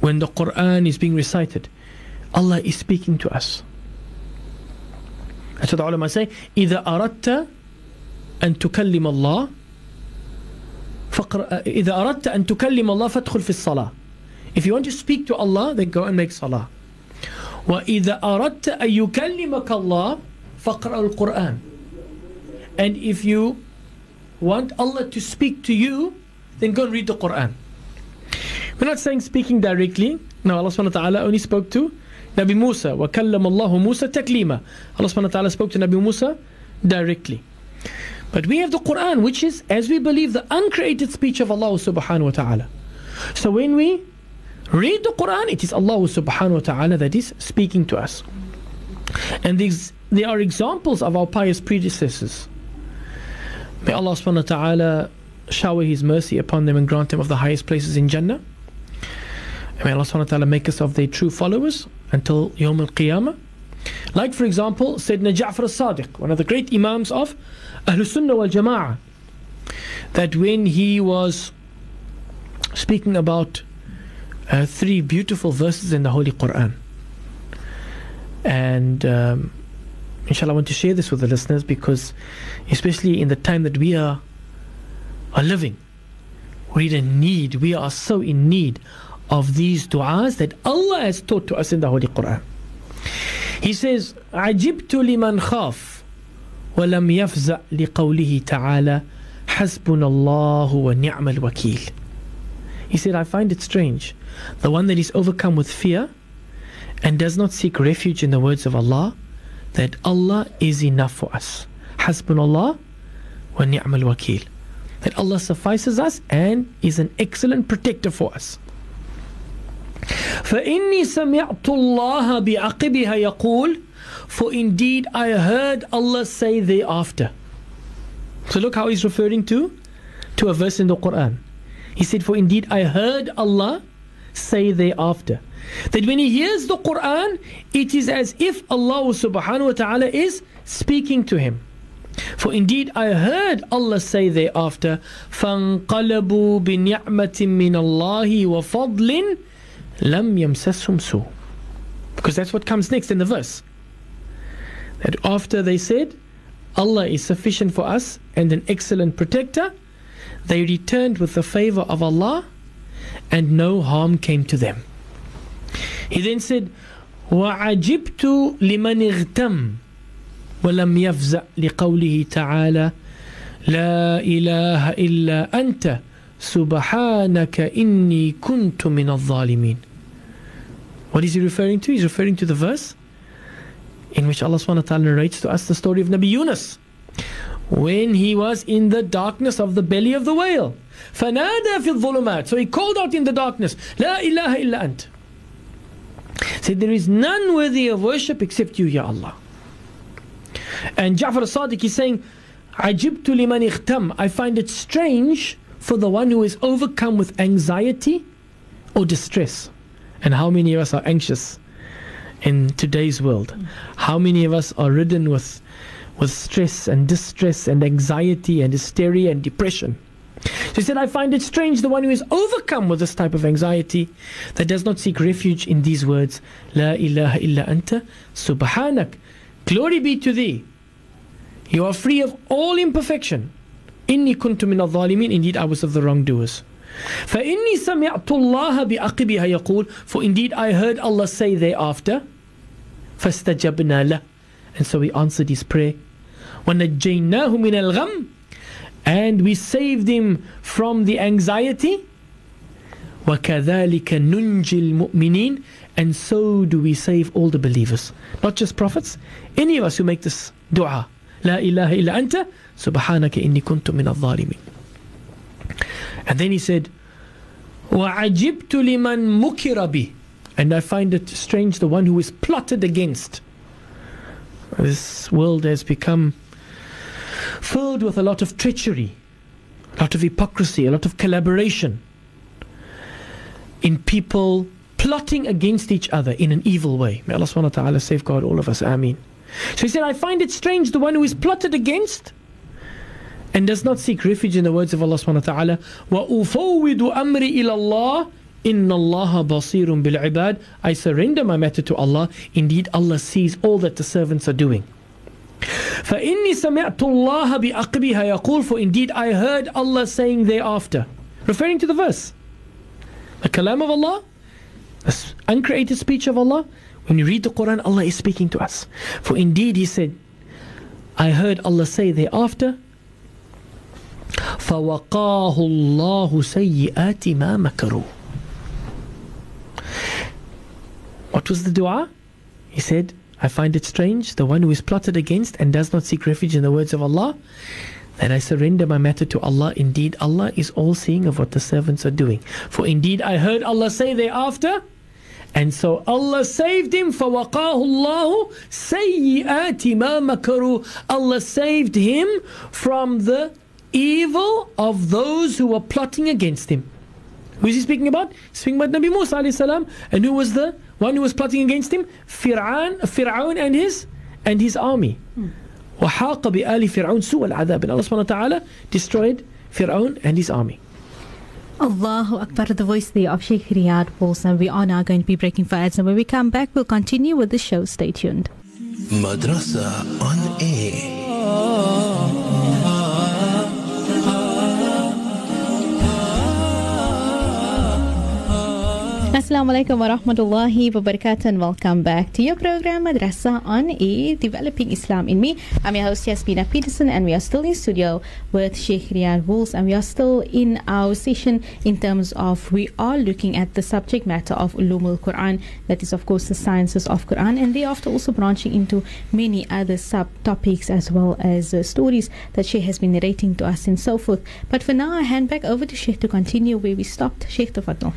when the Quran is being recited, Allah is speaking to us. That's what the ulama say. إذا أردت أن تكلم الله فقر... إذا أردت أن تكلم الله فادخل في الصلاة. If you want to speak to Allah, then go and make salah. وإذا أردت أن يكلمك الله فاقرأ القرآن. And if you want Allah to speak to you, then go and read the Quran. We're not saying speaking directly. No, Allah subhanahu wa ta'ala only spoke to Nabi Musa. وَكَلَّمَ اللَّهُ Musa تَكْلِيمًا Allah subhanahu wa ta'ala spoke to Nabi Musa directly. But we have the Quran, which is, as we believe, the uncreated speech of Allah subhanahu wa ta'ala. So when we read the Quran, it is Allah subhanahu wa ta'ala that is speaking to us. And these, there are examples of our pious predecessors. May Allah subhanahu wa ta'ala shower His mercy upon them and grant them of the highest places in Jannah. May Allah subhanahu wa ta'ala make us of their true followers until Yawm al Qiyamah. Like, for example, Sayyidina Ja'far al Sadiq, one of the great Imams of Ahlul Sunnah wal Jama'ah, that when he was speaking about uh, three beautiful verses in the Holy Quran, and um, inshallah, I want to share this with the listeners because, especially in the time that we are, are living, we're in need, we are so in need of these du'as that Allah has taught to us in the Holy Quran. He says, عجبت لمن خاف ولم يفزع لقوله تعالى حسبنا الله ونعم الوكيل. He said, I find it strange. The one that is overcome with fear and does not seek refuge in the words of Allah, that Allah is enough for us. Hasbunallah wa ni'mal wakil. That Allah suffices us and is an excellent protector for us. فإني سمعت الله بعقبها يقول For indeed I heard Allah say thereafter. So look how he's referring to to a verse in the Quran. He said, For indeed I heard Allah say thereafter. That when he hears the Quran, it is as if Allah subhanahu wa ta'ala is speaking to him. For indeed I heard Allah say thereafter, فَانْقَلَبُوا بِنِعْمَةٍ مِّنَ اللَّهِ وَفَضْلٍ لَمْ يَمْسَسْهُمْ سُوءٌ Because that's what comes next in the verse. That after they said, Allah is sufficient for us and an excellent protector, they returned with the favor of Allah and no harm came to them. He then said, وَعَجِبْتُ لِمَنِ اغْتَمْ ولم يفزع لقوله تعالى لا إله إلا أنت سبحانك إني كنت من الظالمين What is he referring to? He's referring to the verse in which Allah subhanahu wa ta'ala narrates to us the story of Nabi Yunus when he was in the darkness of the belly of the whale فنادى في الظلمات so he called out in the darkness لا إله إلا أنت Said, there is none worthy of worship except you, Ya Allah. And Ja'far Sadiq is saying, Ajibtu liman ikhtam. I find it strange for the one who is overcome with anxiety or distress. And how many of us are anxious in today's world? How many of us are ridden with, with stress and distress and anxiety and hysteria and depression? So he said, I find it strange the one who is overcome with this type of anxiety that does not seek refuge in these words, La ilaha illa anta, subhanak. Glory be to thee. You are free of all imperfection. إني كنت من الظالمين Indeed I was of the wrongdoers. فإني سمعت الله بأقبها يقول For indeed I heard Allah say thereafter فاستجبنا له And so we answered his prayer ونجيناه من الغم And we saved him from the anxiety وكذلك ننجي المؤمنين and so do we save all the believers not just prophets any of us who make this dua لا إله إلا أنت سبحانك إني كنت من الظالمين and then he said وعجبت لمن مكر بي and I find it strange the one who is plotted against this world has become filled with a lot of treachery a lot of hypocrisy a lot of collaboration in people plotting against each other in an evil way. May Allah subhanahu wa ta'ala safeguard all of us. Ameen. So he said, I find it strange the one who is plotted against and does not seek refuge in the words of Allah subhanahu wa ta'ala. وَأُفَوِّدُ أَمْرِ إِلَى اللَّهِ إِنَّ اللَّهَ بَصِيرٌ بِالْعِبَادِ I surrender my matter to Allah. Indeed, Allah sees all that the servants are doing. فإني سمعت الله بأقبها يقول For indeed I heard Allah saying thereafter Referring to the verse The kalam of Allah the uncreated speech of Allah when you read the Quran Allah is speaking to us for indeed he said I heard Allah say thereafter فوقاه الله سيئات ما مكروا What was the dua? He said, I find it strange, the one who is plotted against and does not seek refuge in the words of Allah, that I surrender my matter to Allah. Indeed, Allah is all seeing of what the servants are doing. For indeed, I heard Allah say thereafter, and so Allah saved him. فَوَقَاهُ اللَّهُ سَيِّئَاتِ مَا مَكَرُوا Allah saved him from the evil of those who were plotting against him. Who is he speaking about? He's speaking about Nabi Musa alayhi salam. And who was the one who was plotting against him? Fir'aun, Fir'aun and his and his army. وحاق بآل فرعون سوء العذاب and Allah subhanahu wa ta'ala destroyed Fir'aun and his army. Allahu Akbar, the voice there of Sheikh Riyad Wilson. We are now going to be breaking for ads, and when we come back, we'll continue with the show. Stay tuned. Madrasa on air. Assalamu alaikum wa rahmatullahi wa barakatuh and welcome back to your program Madrasa on Air Developing Islam in Me. I'm your host Yasmina Peterson and we are still in studio with Sheikh Riyad Wools and we are still in our session in terms of we are looking at the subject matter of Ulumul Quran that is of course the sciences of Quran and thereafter also branching into many other subtopics as well as uh, stories that Sheikh has been narrating to us and so forth. But for now I hand back over to Sheikh to continue where we stopped. Sheikh Tafadal.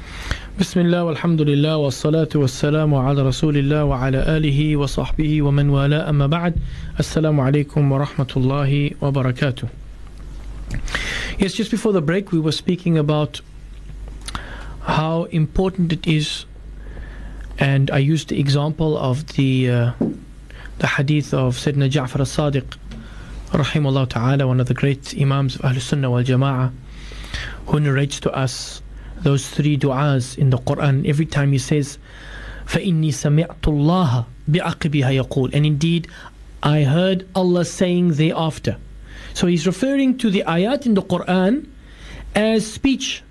بسم الله والحمد لله والصلاة والسلام على رسول الله وعلى آله وصحبه ومن والاه أما بعد السلام عليكم ورحمة الله وبركاته Yes, just before the break we were speaking about how important it is and I used the example of the uh, the hadith of Sayyidina Ja'far al-Sadiq rahimahullah ta'ala, one of the great Imams of Ahlul Sunnah wal Jama'ah, who narrates to us those three du'as in the Quran. Every time he says, فَإِنِّي سَمِعْتُ اللَّهَ بِعَقِبِهَا يَقُولُ And indeed, I heard Allah saying thereafter. So he's referring to the ayat in the Quran as speech,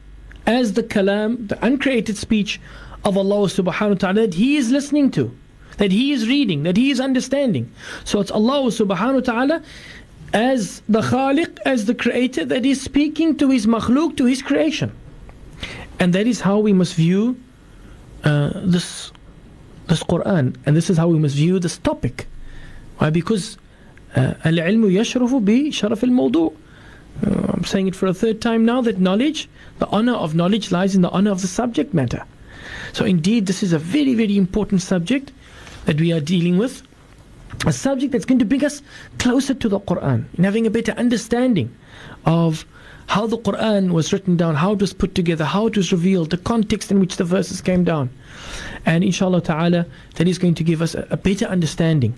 as the kalam, the uncreated speech of Allah subhanahu wa ta'ala that he is listening to, that he is reading, that he is understanding. So it's Allah subhanahu wa ta'ala as the Khaliq, as the creator that is speaking to his makhluk, to his creation. And that is how we must view uh, this this Quran, and this is how we must view this topic. Why? Because العلم يشرف بشرف الموضوع. Uh, I'm saying it for a third time now that knowledge, the honor of knowledge lies in the honor of the subject matter. So indeed, this is a very, very important subject that we are dealing with. A subject that's going to bring us closer to the Quran and having a better understanding of how the Quran was written down, how it was put together, how it was revealed, the context in which the verses came down. And inshallah ta'ala, that is going to give us a, a better understanding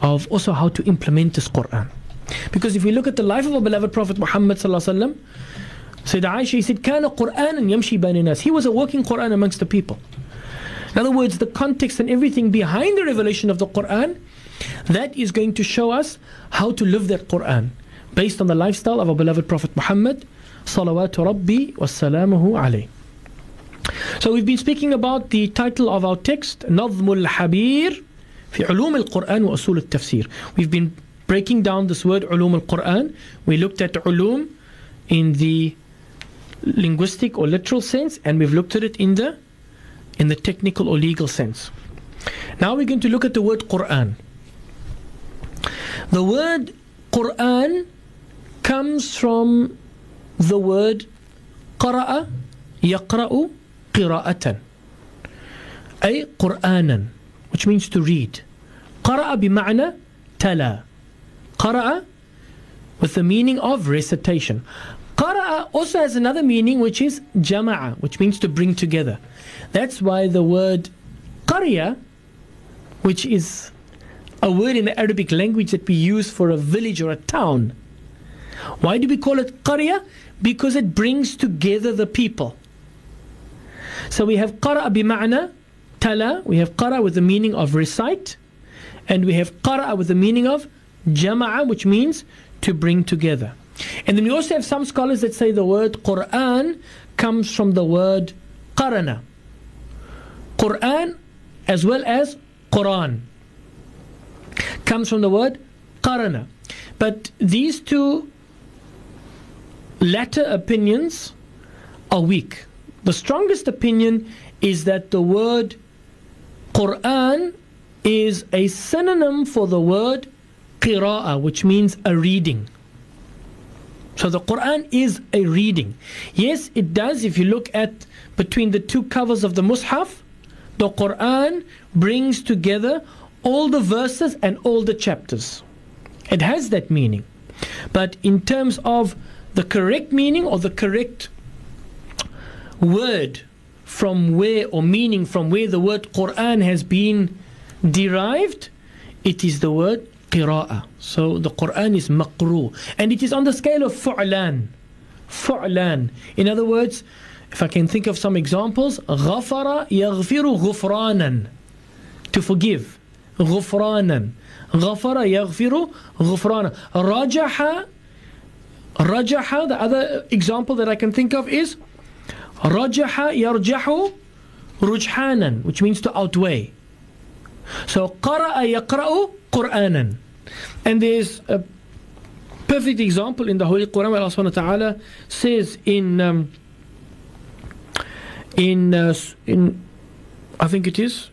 of also how to implement this Quran. Because if we look at the life of our beloved Prophet Muhammad sallallahu Sayyidah Aisha he said, "Kana Quran and yamshi nas." He was a working Quran amongst the people. In other words, the context and everything behind the revelation of the Quran, that is going to show us how to live that Quran based on the lifestyle of our beloved Prophet Muhammad salawatu rabbi wassalamuhu alayh. So we've been speaking about the title of our text, نظم الحبير في علوم القرآن وأصول التفسير. We've been breaking down this word علوم القرآن. We looked at علوم in the linguistic or literal sense and we've looked at it in the in the technical or legal sense. Now we're going to look at the word Quran. The word Quran comes from the word قرأ يقرأ قراءة أي قرآنا which means to read قرأ بمعنى تلا قرأ with the meaning of recitation قرأ also has another meaning which is جمع which means to bring together that's why the word قرية which is a word in the Arabic language that we use for a village or a town why do we call it qarya? Because it brings together the people. So we have qara bima'na tala, we have qara with the meaning of recite, and we have qara with the meaning of jama'a, which means to bring together. And then we also have some scholars that say the word Quran comes from the word qarana. Quran as well as Quran comes from the word qarana. But these two latter opinions are weak. The strongest opinion is that the word Quran is a synonym for the word qira'ah, which means a reading. So the Quran is a reading. Yes, it does. If you look at between the two covers of the Mus'haf, the Quran brings together all the verses and all the chapters. It has that meaning. But in terms of the correct meaning or the correct word from where or meaning from where the word Quran has been derived, it is the word qira'ah. So the Quran is maqru. And it is on the scale of fu'lan. Fu'lan. In other words, if I can think of some examples, غفر يغفر غفرانا. To forgive. غفرانا. غفر يغفر غفرانا. رجح Rajaha, the other example that I can think of is Rajaha yarjahu rujhanan, which means to outweigh. So qara'a yaqra'u Qur'anan. And there's a perfect example in the Holy Quran where Allah subhanahu wa ta'ala says in um, in uh, in I think it is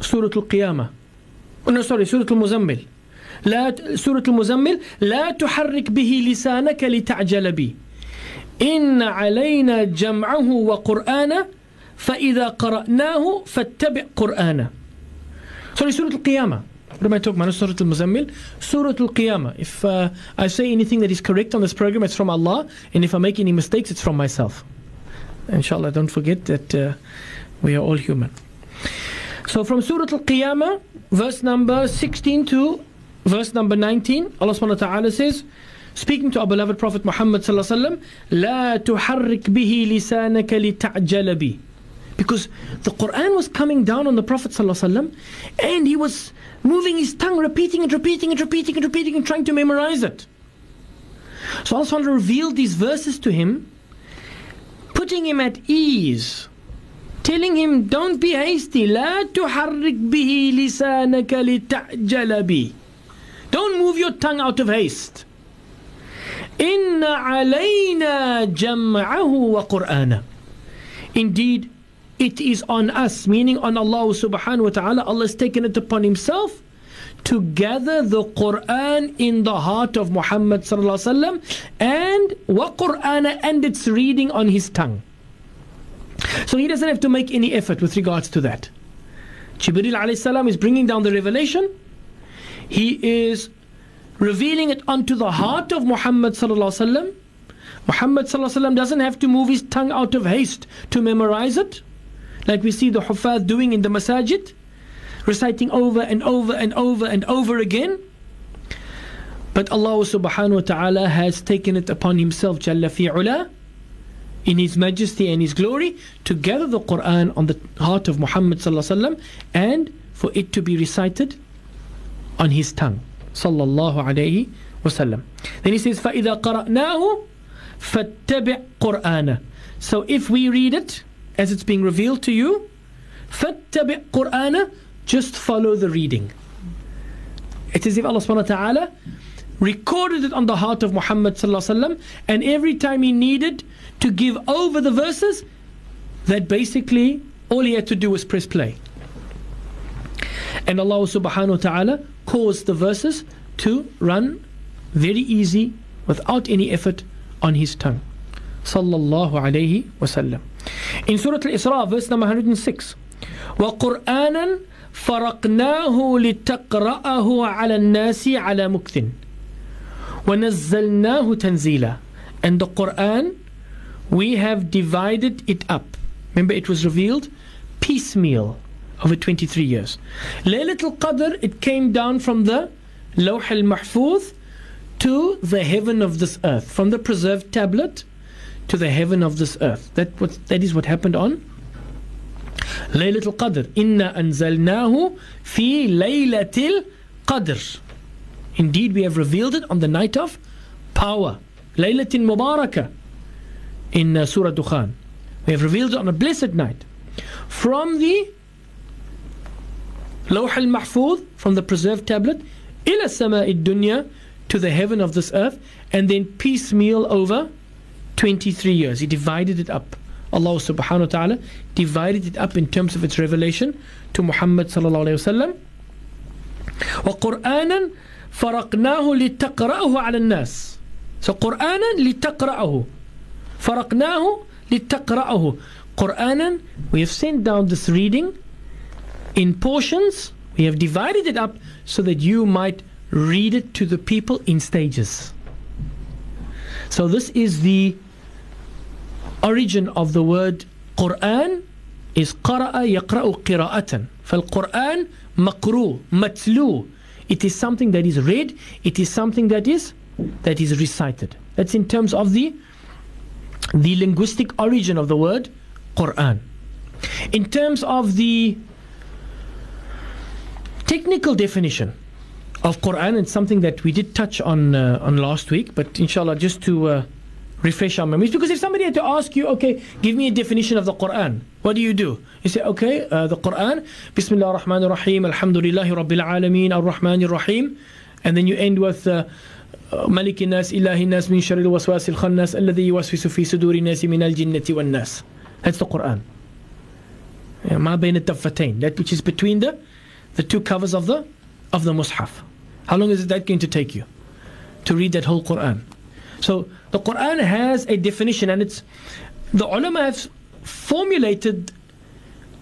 Surah Al-Qiyamah. Oh, no, sorry, Surah Al-Muzammil. لا سورة المزمل لا تحرك به لسانك لتعجل به إن علينا جمعه وقرآنه فإذا قرأناه فاتبع قرآنه Surah Al-Qiyamah. What am I talking about? Surah Al-Muzammil. Surah Al-Qiyamah. If uh, I say anything that is correct on this program, it's from Allah. And if I make any mistakes, it's from myself. Inshallah, don't forget that uh, we are all human. So from Surah Al-Qiyamah, verse number 16 to verse number 19, Allah subhanahu wa ta'ala says, speaking to our beloved Prophet Muhammad sallallahu alaihi wasallam, لا تحرك به لسانك لتعجل به. Because the Quran was coming down on the Prophet sallallahu alaihi wasallam, and he was moving his tongue, repeating it, repeating it, repeating it, repeating it, trying to memorize it. So Allah subhanahu wa ta'ala revealed these verses to him, putting him at ease telling him, don't be hasty. لا تحرك به لسانك لتعجل به. Don't move your tongue out of haste. إن علينا جمعه وقرآنه. Indeed, it is on us, meaning on Allah subhanahu wa ta'ala. Allah has taken it upon Himself to gather the Quran in the heart of Muhammad sallallahu alaihi wasallam and wa Qur'ana and its reading on his tongue. So he doesn't have to make any effort with regards to that. Jibril alayhi salam is bringing down the revelation. he is revealing it unto the heart of Muhammad sallallahu. Muhammad sallallahu doesn't have to move his tongue out of haste to memorize it, like we see the huffaz doing in the masajid, reciting over and over and over and over again. But Allah subhanahu wa ta'ala has taken it upon himself, Jalla fi'ula, in His majesty and His glory to gather the Quran on the heart of Muhammad sallallahu and for it to be recited on his tongue sallallahu alayhi wasallam. Then he says, فَإِذَا قَرَأْنَاهُ فَاتَّبِعْ قُرْآنَ So if we read it as it's being revealed to you, فَاتَّبِعْ قُرْآنَ Just follow the reading. It is as if Allah subhanahu wa ta'ala recorded it on the heart of Muhammad sallallahu and every time he needed to give over the verses, that basically all he had to do was press play. And Allah subhanahu wa ta'ala caused the verses to run very easy without any effort on his tongue. Sallallahu alayhi wasallam. In Surah Al-Isra, verse number 106. وَقُرْآنًا فَرَقْنَاهُ لِتَقْرَأَهُ عَلَى النَّاسِ عَلَى مُكْثٍ وَنَزَّلْنَاهُ تَنزِيلًا And the Quran we have divided it up. Remember, it was revealed piecemeal over 23 years. Laylatul Qadr, it came down from the Lawh al Mahfuz to the heaven of this earth, from the preserved tablet to the heaven of this earth. That, what, that is what happened on Laylatul Qadr. Inna anzalnahu fi Laylatil Qadr. Indeed, we have revealed it on the night of power. Laylatin Mubarakah in uh, Surah Dukhan. We have revealed it on a blessed night. From the Lawh al-Mahfuz, from the preserved tablet, ila sama dunya to the heaven of this earth, and then piecemeal over 23 years. He divided it up. Allah subhanahu wa ta'ala divided it up in terms of its revelation to Muhammad sallallahu alayhi wa sallam. وقرآنا فرقناه لتقرأه على الناس. So قرآنا لتقرأه فرقناه لتقرأه قرآنا we have sent down this reading in portions. We have divided it up so that you might read it to the people in stages. So this is the origin of the word Quran is qara'a yaqra'u qira'atan. quran maqru matlu. It is something that is read. It is something that is that is recited. That's in terms of the the linguistic origin of the word Quran. In terms of the technical definition of Quran, it's something that we did touch on uh, on last week, but inshallah, just to uh, refresh our memories. Because if somebody had to ask you, okay, give me a definition of the Quran, what do you do? You say, okay, uh, the Quran, Bismillah ar-Rahman ar-Rahim, Alhamdulillahi Rabbil Alameen, Ar-Rahman ar-Rahim, and then you end with uh, ملك الناس إله الناس من شر الوسواس الخناس الذي يوسوس في صدور الناس من الجنة والناس That's the Quran ما بين الدفتين That which is between the the two covers of the of the Mus'haf. How long is that going to take you to read that whole Quran? So the Quran has a definition and it's the ulama have formulated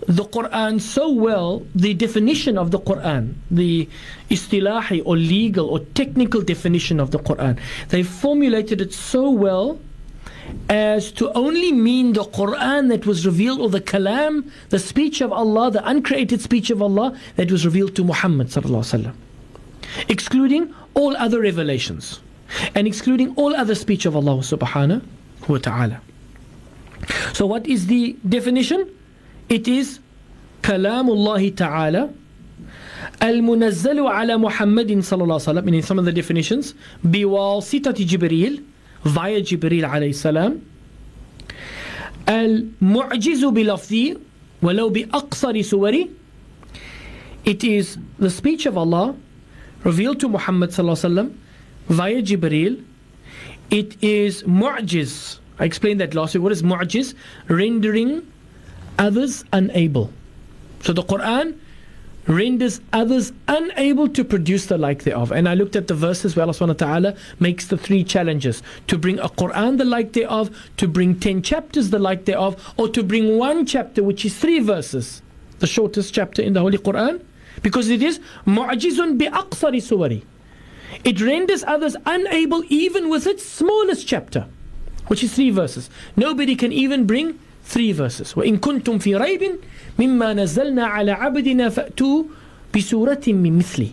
the Quran so well, the definition of the Quran, the istilahi or legal or technical definition of the Quran, they formulated it so well as to only mean the Quran that was revealed or the kalam, the speech of Allah, the uncreated speech of Allah that was revealed to Muhammad excluding all other revelations and excluding all other speech of Allah subhanahu wa ta'ala. So what is the definition? It is kalamullahi ta'ala al-munazzalu ala Muhammadin sallallahu alaihi wasallam in some of the definitions biwasitati Jibreel via Jibril alayhi salam. Al-mu'jizu bilafzi walau bi aqsari suwari. It is the speech of Allah revealed to Muhammad sallallahu via Jibril. It is mu'jiz. I explained that last week. What is mu'jiz? Rendering others unable. So the Quran renders others unable to produce the like thereof. And I looked at the verses where Allah subhanahu ta'ala makes the three challenges to bring a Quran the like thereof, to bring ten chapters the like thereof, or to bring one chapter which is three verses, the shortest chapter in the Holy Quran, because it is mu'jizun bi aqsari suwari. It renders others unable even with its smallest chapter, which is three verses. Nobody can even bring three verses. وَإِن كُنتُم فِي رَيْبٍ مما نزلنا على عبدنا فأتوا بسورة من مثله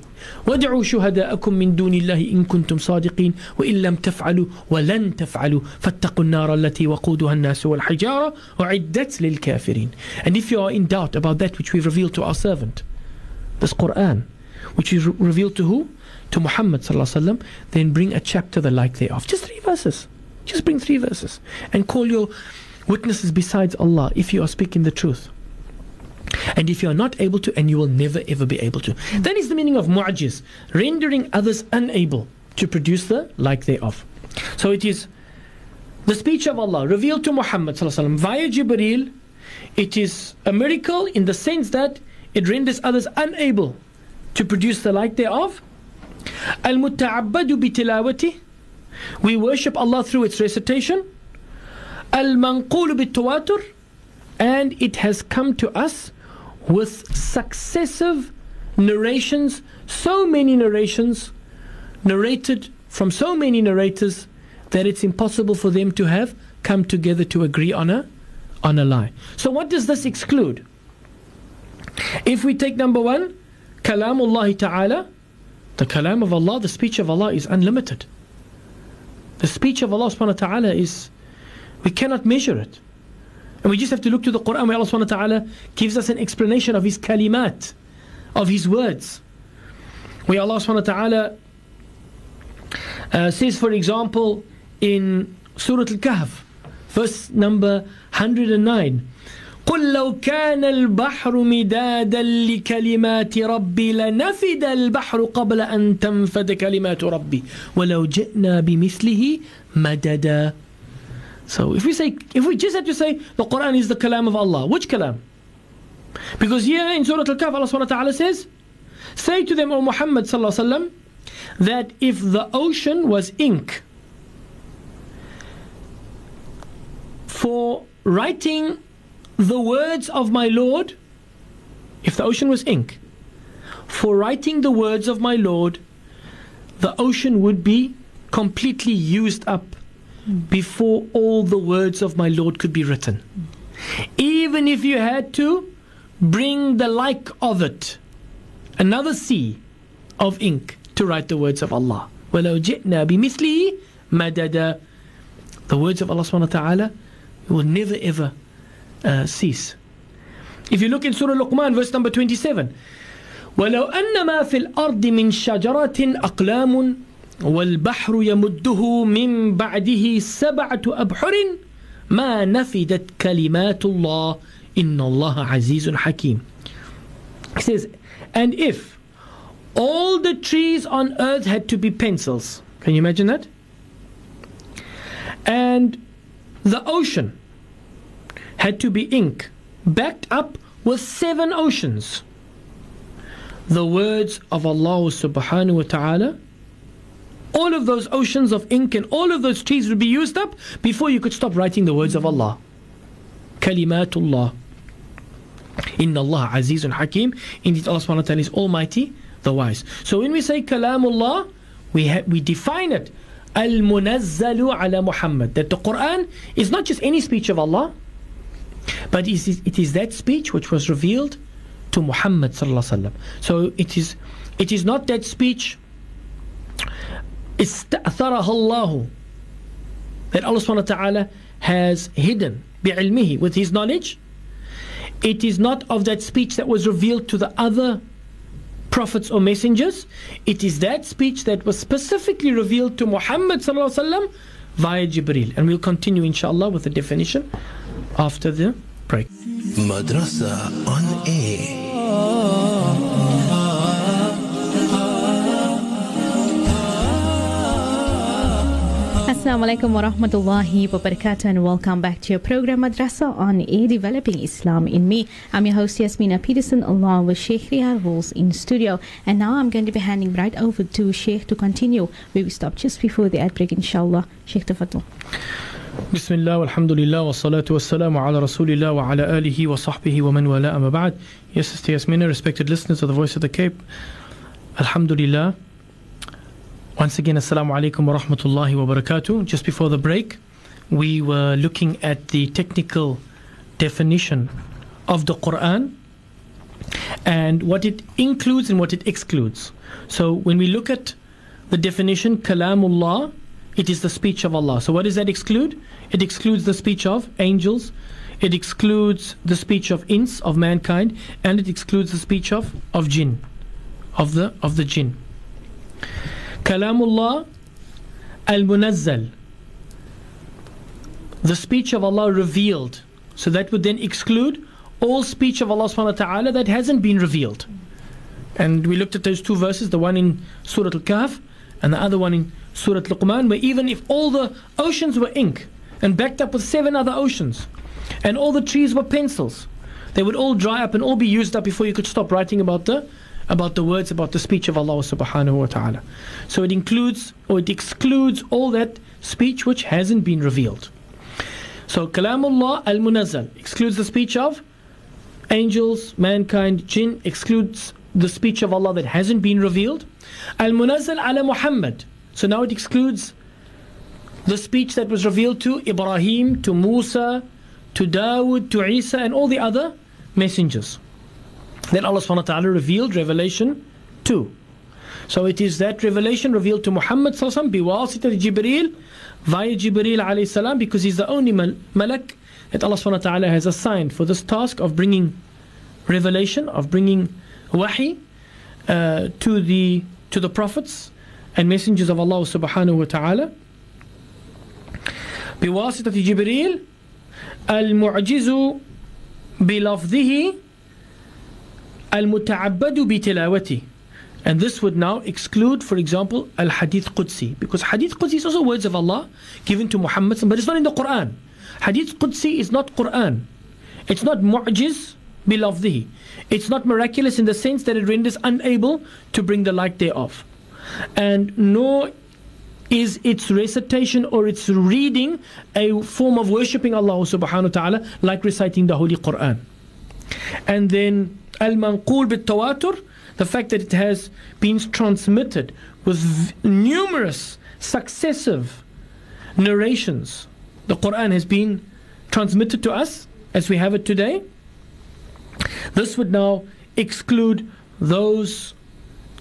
وادعوا شهداءكم من دون الله إن كنتم صادقين وإن لم تفعلوا ولن تفعلوا فاتقوا النار التي وقودها الناس والحجارة أعدت للكافرين And if you are in doubt about that which we've revealed to our servant this Quran which is revealed to who? To Muhammad صلى الله عليه وسلم then bring a chapter the like thereof just three verses just bring three verses and call your witnesses besides Allah if you are speaking the truth and if you are not able to, and you will never ever be able to. That is the meaning of mu'jiz, rendering others unable to produce the like thereof. So it is the speech of Allah revealed to Muhammad via Jibreel. It is a miracle in the sense that it renders others unable to produce the like thereof. Al-muta'abbadu bitilawati. We worship Allah through its recitation. Al-manqulu bitawatur. And it has come to us with successive narrations, so many narrations narrated from so many narrators that it's impossible for them to have come together to agree on a on a lie. So what does this exclude? If we take number one, Kalamullah Ta'ala, the kalam of Allah, the speech of Allah is unlimited. The speech of Allah subhanahu wa ta'ala is we cannot measure it. And we just have to look to the Quran where Allah subhanahu wa ta'ala gives us an explanation of His kalimat, of His words. Where Allah subhanahu wa ta'ala uh, says, for example, in Surah Al-Kahf, verse number 109, قل لو كان البحر مدادا لكلمات ربي لنفد البحر قبل أن تنفد كلمات ربي ولو جئنا بمثله مددا so if we say, if we just had to say the Quran is the kalam of Allah, which kalam? Because here in Surah Al-Kahf, Allah subhanahu says, say to them, O Muhammad that if the ocean was ink for writing the words of my Lord, if the ocean was ink for writing the words of my Lord, the ocean would be completely used up before all the words of my Lord could be written. Even if you had to bring the like of it, another sea of ink to write the words of Allah. وَلَوْ جِئْنَا بِمِثْلِهِ مَدَدًا The words of Allah subhanahu wa ta'ala will never ever uh, cease. If you look in Surah Luqman, verse number 27, وَلَوْ أَنَّ فِي الْأَرْضِ مِنْ شَجَرَةٍ أَقْلَامٌ والبحر يمده من بعده سبعة أبحر ما نفدت كلمات الله إن الله عزيز حكيم He says, and if all the trees on earth had to be pencils, can you imagine that? And the ocean had to be ink, backed up with seven oceans. The words of Allah subhanahu wa ta'ala all of those oceans of ink and all of those trees would be used up before you could stop writing the words of Allah. Kalimatullah. Inna Allah Azizun Hakim. Indeed, Allah subhanahu wa ta'ala is Almighty, the wise. So when we say Kalamullah, we, ha- we define it Al-Munazzalu ala Muhammad. That the Quran is not just any speech of Allah, but it is, it is that speech which was revealed to Muhammad. So it is, it is not that speech استأثرها الله that Allah subhanahu wa ta'ala has hidden بعلمه with his knowledge it is not of that speech that was revealed to the other prophets or messengers it is that speech that was specifically revealed to Muhammad sallallahu alaihi wasallam via Jibril and we'll continue inshallah with the definition after the break Madrasa on air. Assalamualaikum warahmatullahi wabarakatuh and welcome back to your program Madrasa on Air Developing Islam in Me. I'm your host Yasmina Peterson along with Sheikh Riyad Walls in studio and now I'm going to be handing right over to Sheikh to continue where we stopped just before the ad break inshallah. Sheikh Tafaddal. بسم الله والحمد لله والصلاة والسلام على رسول الله وعلى آله وصحبه ومن والاه أما بعد Yes, Sister Yasmina, respected listeners of the Voice of the Cape Alhamdulillah once again, Assalamu alaikum wa rahmatullahi wa barakatuh Just before the break, we were looking at the technical definition of the Quran and what it includes and what it excludes. So when we look at the definition, Kalamullah, it is the speech of Allah. So what does that exclude? It excludes the speech of angels, it excludes the speech of ins, of mankind, and it excludes the speech of, of jinn, of the of the jinn. Kalamullah al-munazzal, the speech of Allah revealed. So that would then exclude all speech of Allah subhanahu wa ta'ala that hasn't been revealed. And we looked at those two verses, the one in Surah Al-Kahf and the other one in Surah Luqman, where even if all the oceans were ink and backed up with seven other oceans, and all the trees were pencils, they would all dry up and all be used up before you could stop writing about the about the words, about the speech of Allah subhanahu wa ta'ala. So it includes or it excludes all that speech which hasn't been revealed. So Kalamullah al-Munazzal excludes the speech of angels, mankind, jinn, excludes the speech of Allah that hasn't been revealed. Al-Munazzal ala Muhammad. So now it excludes the speech that was revealed to Ibrahim, to Musa, to Dawood, to Isa, and all the other messengers. That Allah subhanahu wa ta'ala revealed revelation to. So it is that revelation revealed to Muhammad sallallahu alaihi wasallam Jibreel via Jibreel alayhi salam because he's the only mal- malak that Allah subhanahu wa ta'ala has assigned for this task of bringing revelation, of bringing wahi uh, to the to the prophets and messengers of Allah subhanahu wa ta'ala. بواسطة جبريل المعجز بلفظه al-muta'abbadu bi and this would now exclude, for example, Al Hadith Qudsi. Because Hadith Qudsi is also words of Allah given to Muhammad, but it's not in the Quran. Hadith Qudsi is not Quran. It's not mu'jiz bilavdihi. It's not miraculous in the sense that it renders unable to bring the light thereof. And nor is its recitation or its reading a form of worshipping Allah subhanahu wa ta'ala like reciting the Holy Quran. And then al-manqul bit-tawatur, the fact that it has been transmitted with numerous successive narrations. The Quran has been transmitted to us as we have it today. This would now exclude those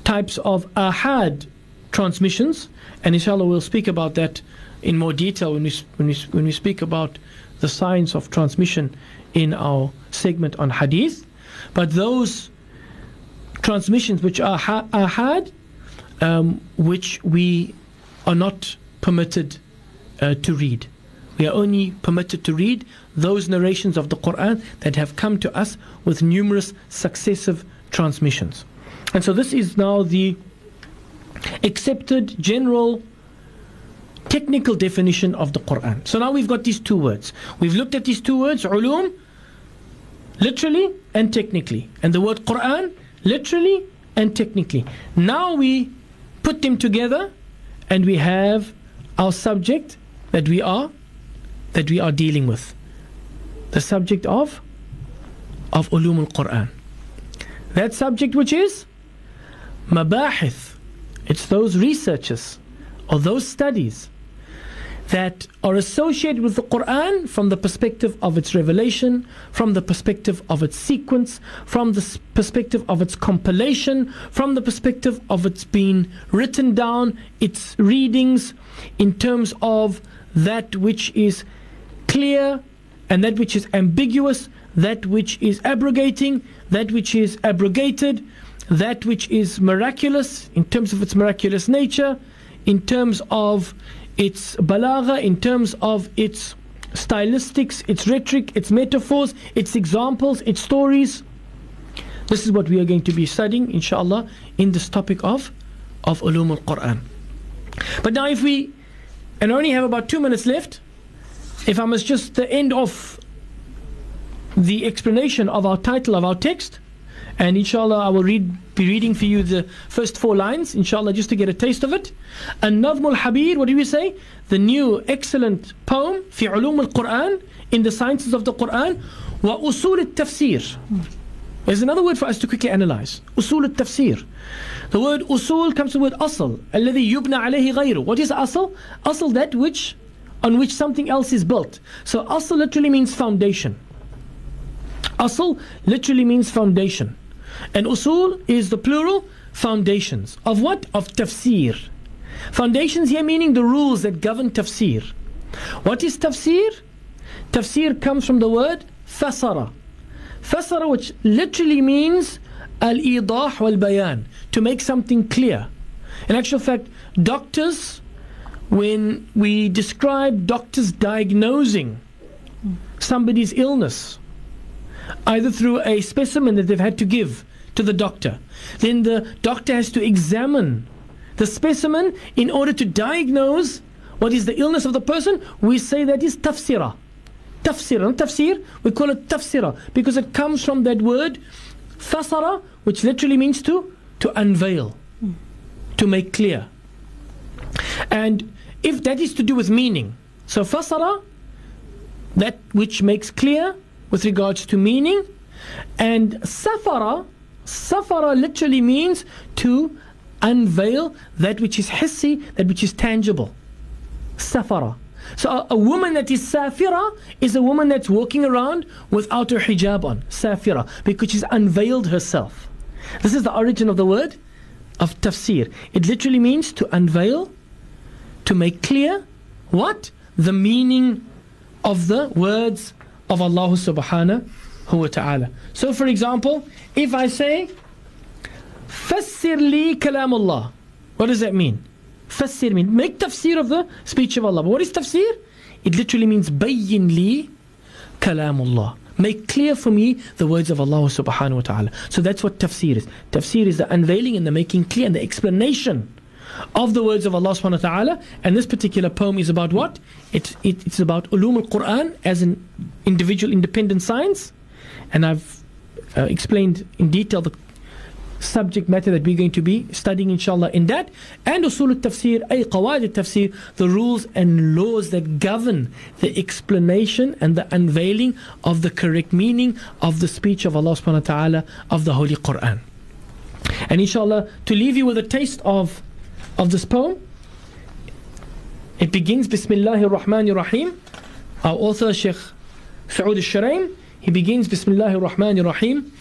types of ahad transmissions and inshallah we'll speak about that in more detail when we, when we, when we speak about the science of transmission in our segment on hadith but those transmissions which are ha- ahad um, which we are not permitted uh, to read we are only permitted to read those narrations of the Quran that have come to us with numerous successive transmissions and so this is now the accepted general technical definition of the Quran. So now we've got these two words. We've looked at these two words, ulum, literally and technically. And the word Quran, literally and technically. Now we put them together and we have our subject that we are that we are dealing with. The subject of of ulum al-Quran. That subject which is mabahith it's those researches or those studies that are associated with the Quran from the perspective of its revelation, from the perspective of its sequence, from the perspective of its compilation, from the perspective of its being written down, its readings, in terms of that which is clear and that which is ambiguous, that which is abrogating, that which is abrogated, that which is miraculous in terms of its miraculous nature, in terms of its balagha, in terms of its stylistics, its rhetoric, its metaphors, its examples, its stories. This is what we are going to be studying, inshallah, in this topic of, of ulum al-Quran. But now if we, and I only have about two minutes left, if I must just the end of the explanation of our title of our text, and inshallah, I will read, be reading for you the first four lines, inshallah, just to get a taste of it. Anazmul Habir, what do we say? The new excellent poem, Fi Ulum al Quran, in the sciences of the Quran, Wa Usul al Tafsir. There's another word for us to quickly analyze. Usul al Tafsir. The word usul comes from the word asl. Alladhi yubna alayhi ghayru. What is asl? Asl, that which, on which something else is built. So asl literally means foundation. Asl literally means foundation. And usul is the plural foundations. Of what? Of tafsir. Foundations here meaning the rules that govern tafsir. What is tafsir? Tafsir comes from the word fasara. Fasara, which literally means al-idah wal-bayan, to make something clear. In actual fact, doctors, when we describe doctors diagnosing somebody's illness, either through a specimen that they've had to give to the doctor, then the doctor has to examine the specimen in order to diagnose what is the illness of the person. We say that is tafsira. Tafsir, not tafsir, we call it tafsira because it comes from that word fasara, which literally means to to unveil, to make clear. And if that is to do with meaning, so fasara, that which makes clear with regards to meaning, and safara, safara literally means to unveil that which is hissi, that which is tangible. Safara. So a, a woman that is safira is a woman that's walking around without her hijab on. Safira. Because she's unveiled herself. This is the origin of the word of tafsir. It literally means to unveil, to make clear what? The meaning of the words of Allah subhanahu wa ta'ala. So for example, if I say, Fassir li kalam Allah. What does that mean? Fassir mean make tafsir of the speech of Allah. But what is tafsir? It literally means bayyin li kalamullah. Make clear for me the words of Allah subhanahu wa ta'ala. So that's what tafsir is. Tafsir is the unveiling and the making clear and the explanation of the words of Allah subhanahu wa ta'ala. And this particular poem is about what? It, it, it's about ulum al-Quran as an individual independent science. And I've uh, explained in detail the subject matter that we're going to be studying inshallah in that. And usul al-tafsir ay qawaid al-tafsir the rules and laws that govern the explanation and the unveiling of the correct meaning of the speech of Allah subhanahu wa ta'ala of the holy Quran. And inshallah to leave you with a taste of of this poem it begins bismillahir rahmanir rahim. Our author Sheikh Saud al-Shuraim he begins bismillahir rahmanir rahim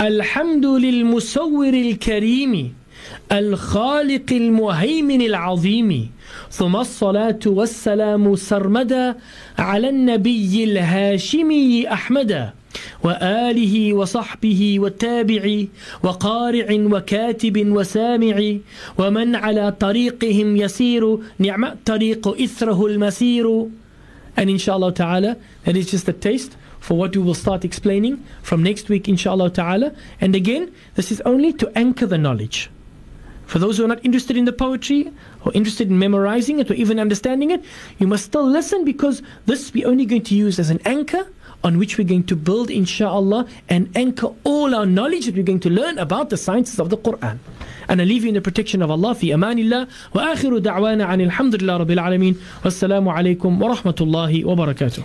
الحمد للمصور الكريم الخالق المهيمن العظيم ثم الصلاة والسلام سرمدا على النبي الهاشمي أحمدا وآله وصحبه والتابع وقارع وكاتب وسامع ومن على طريقهم يسير نعم الطريق إثره المسير And inshallah ta'ala, that is just a taste for what we will start explaining from next week, inshallah ta'ala. And again, this is only to anchor the knowledge. For those who are not interested in the poetry or interested in memorizing it or even understanding it, you must still listen because this we're only going to use as an anchor on which we're going to build, inshallah, and anchor all our knowledge that we're going to learn about the sciences of the Quran. And I leave you in the protection of Allah fi amanillah wa akhiru da'wana anil hamdulillah rabbil alameen wassalamu alaikum wa rahmatullahi wa barakatuh.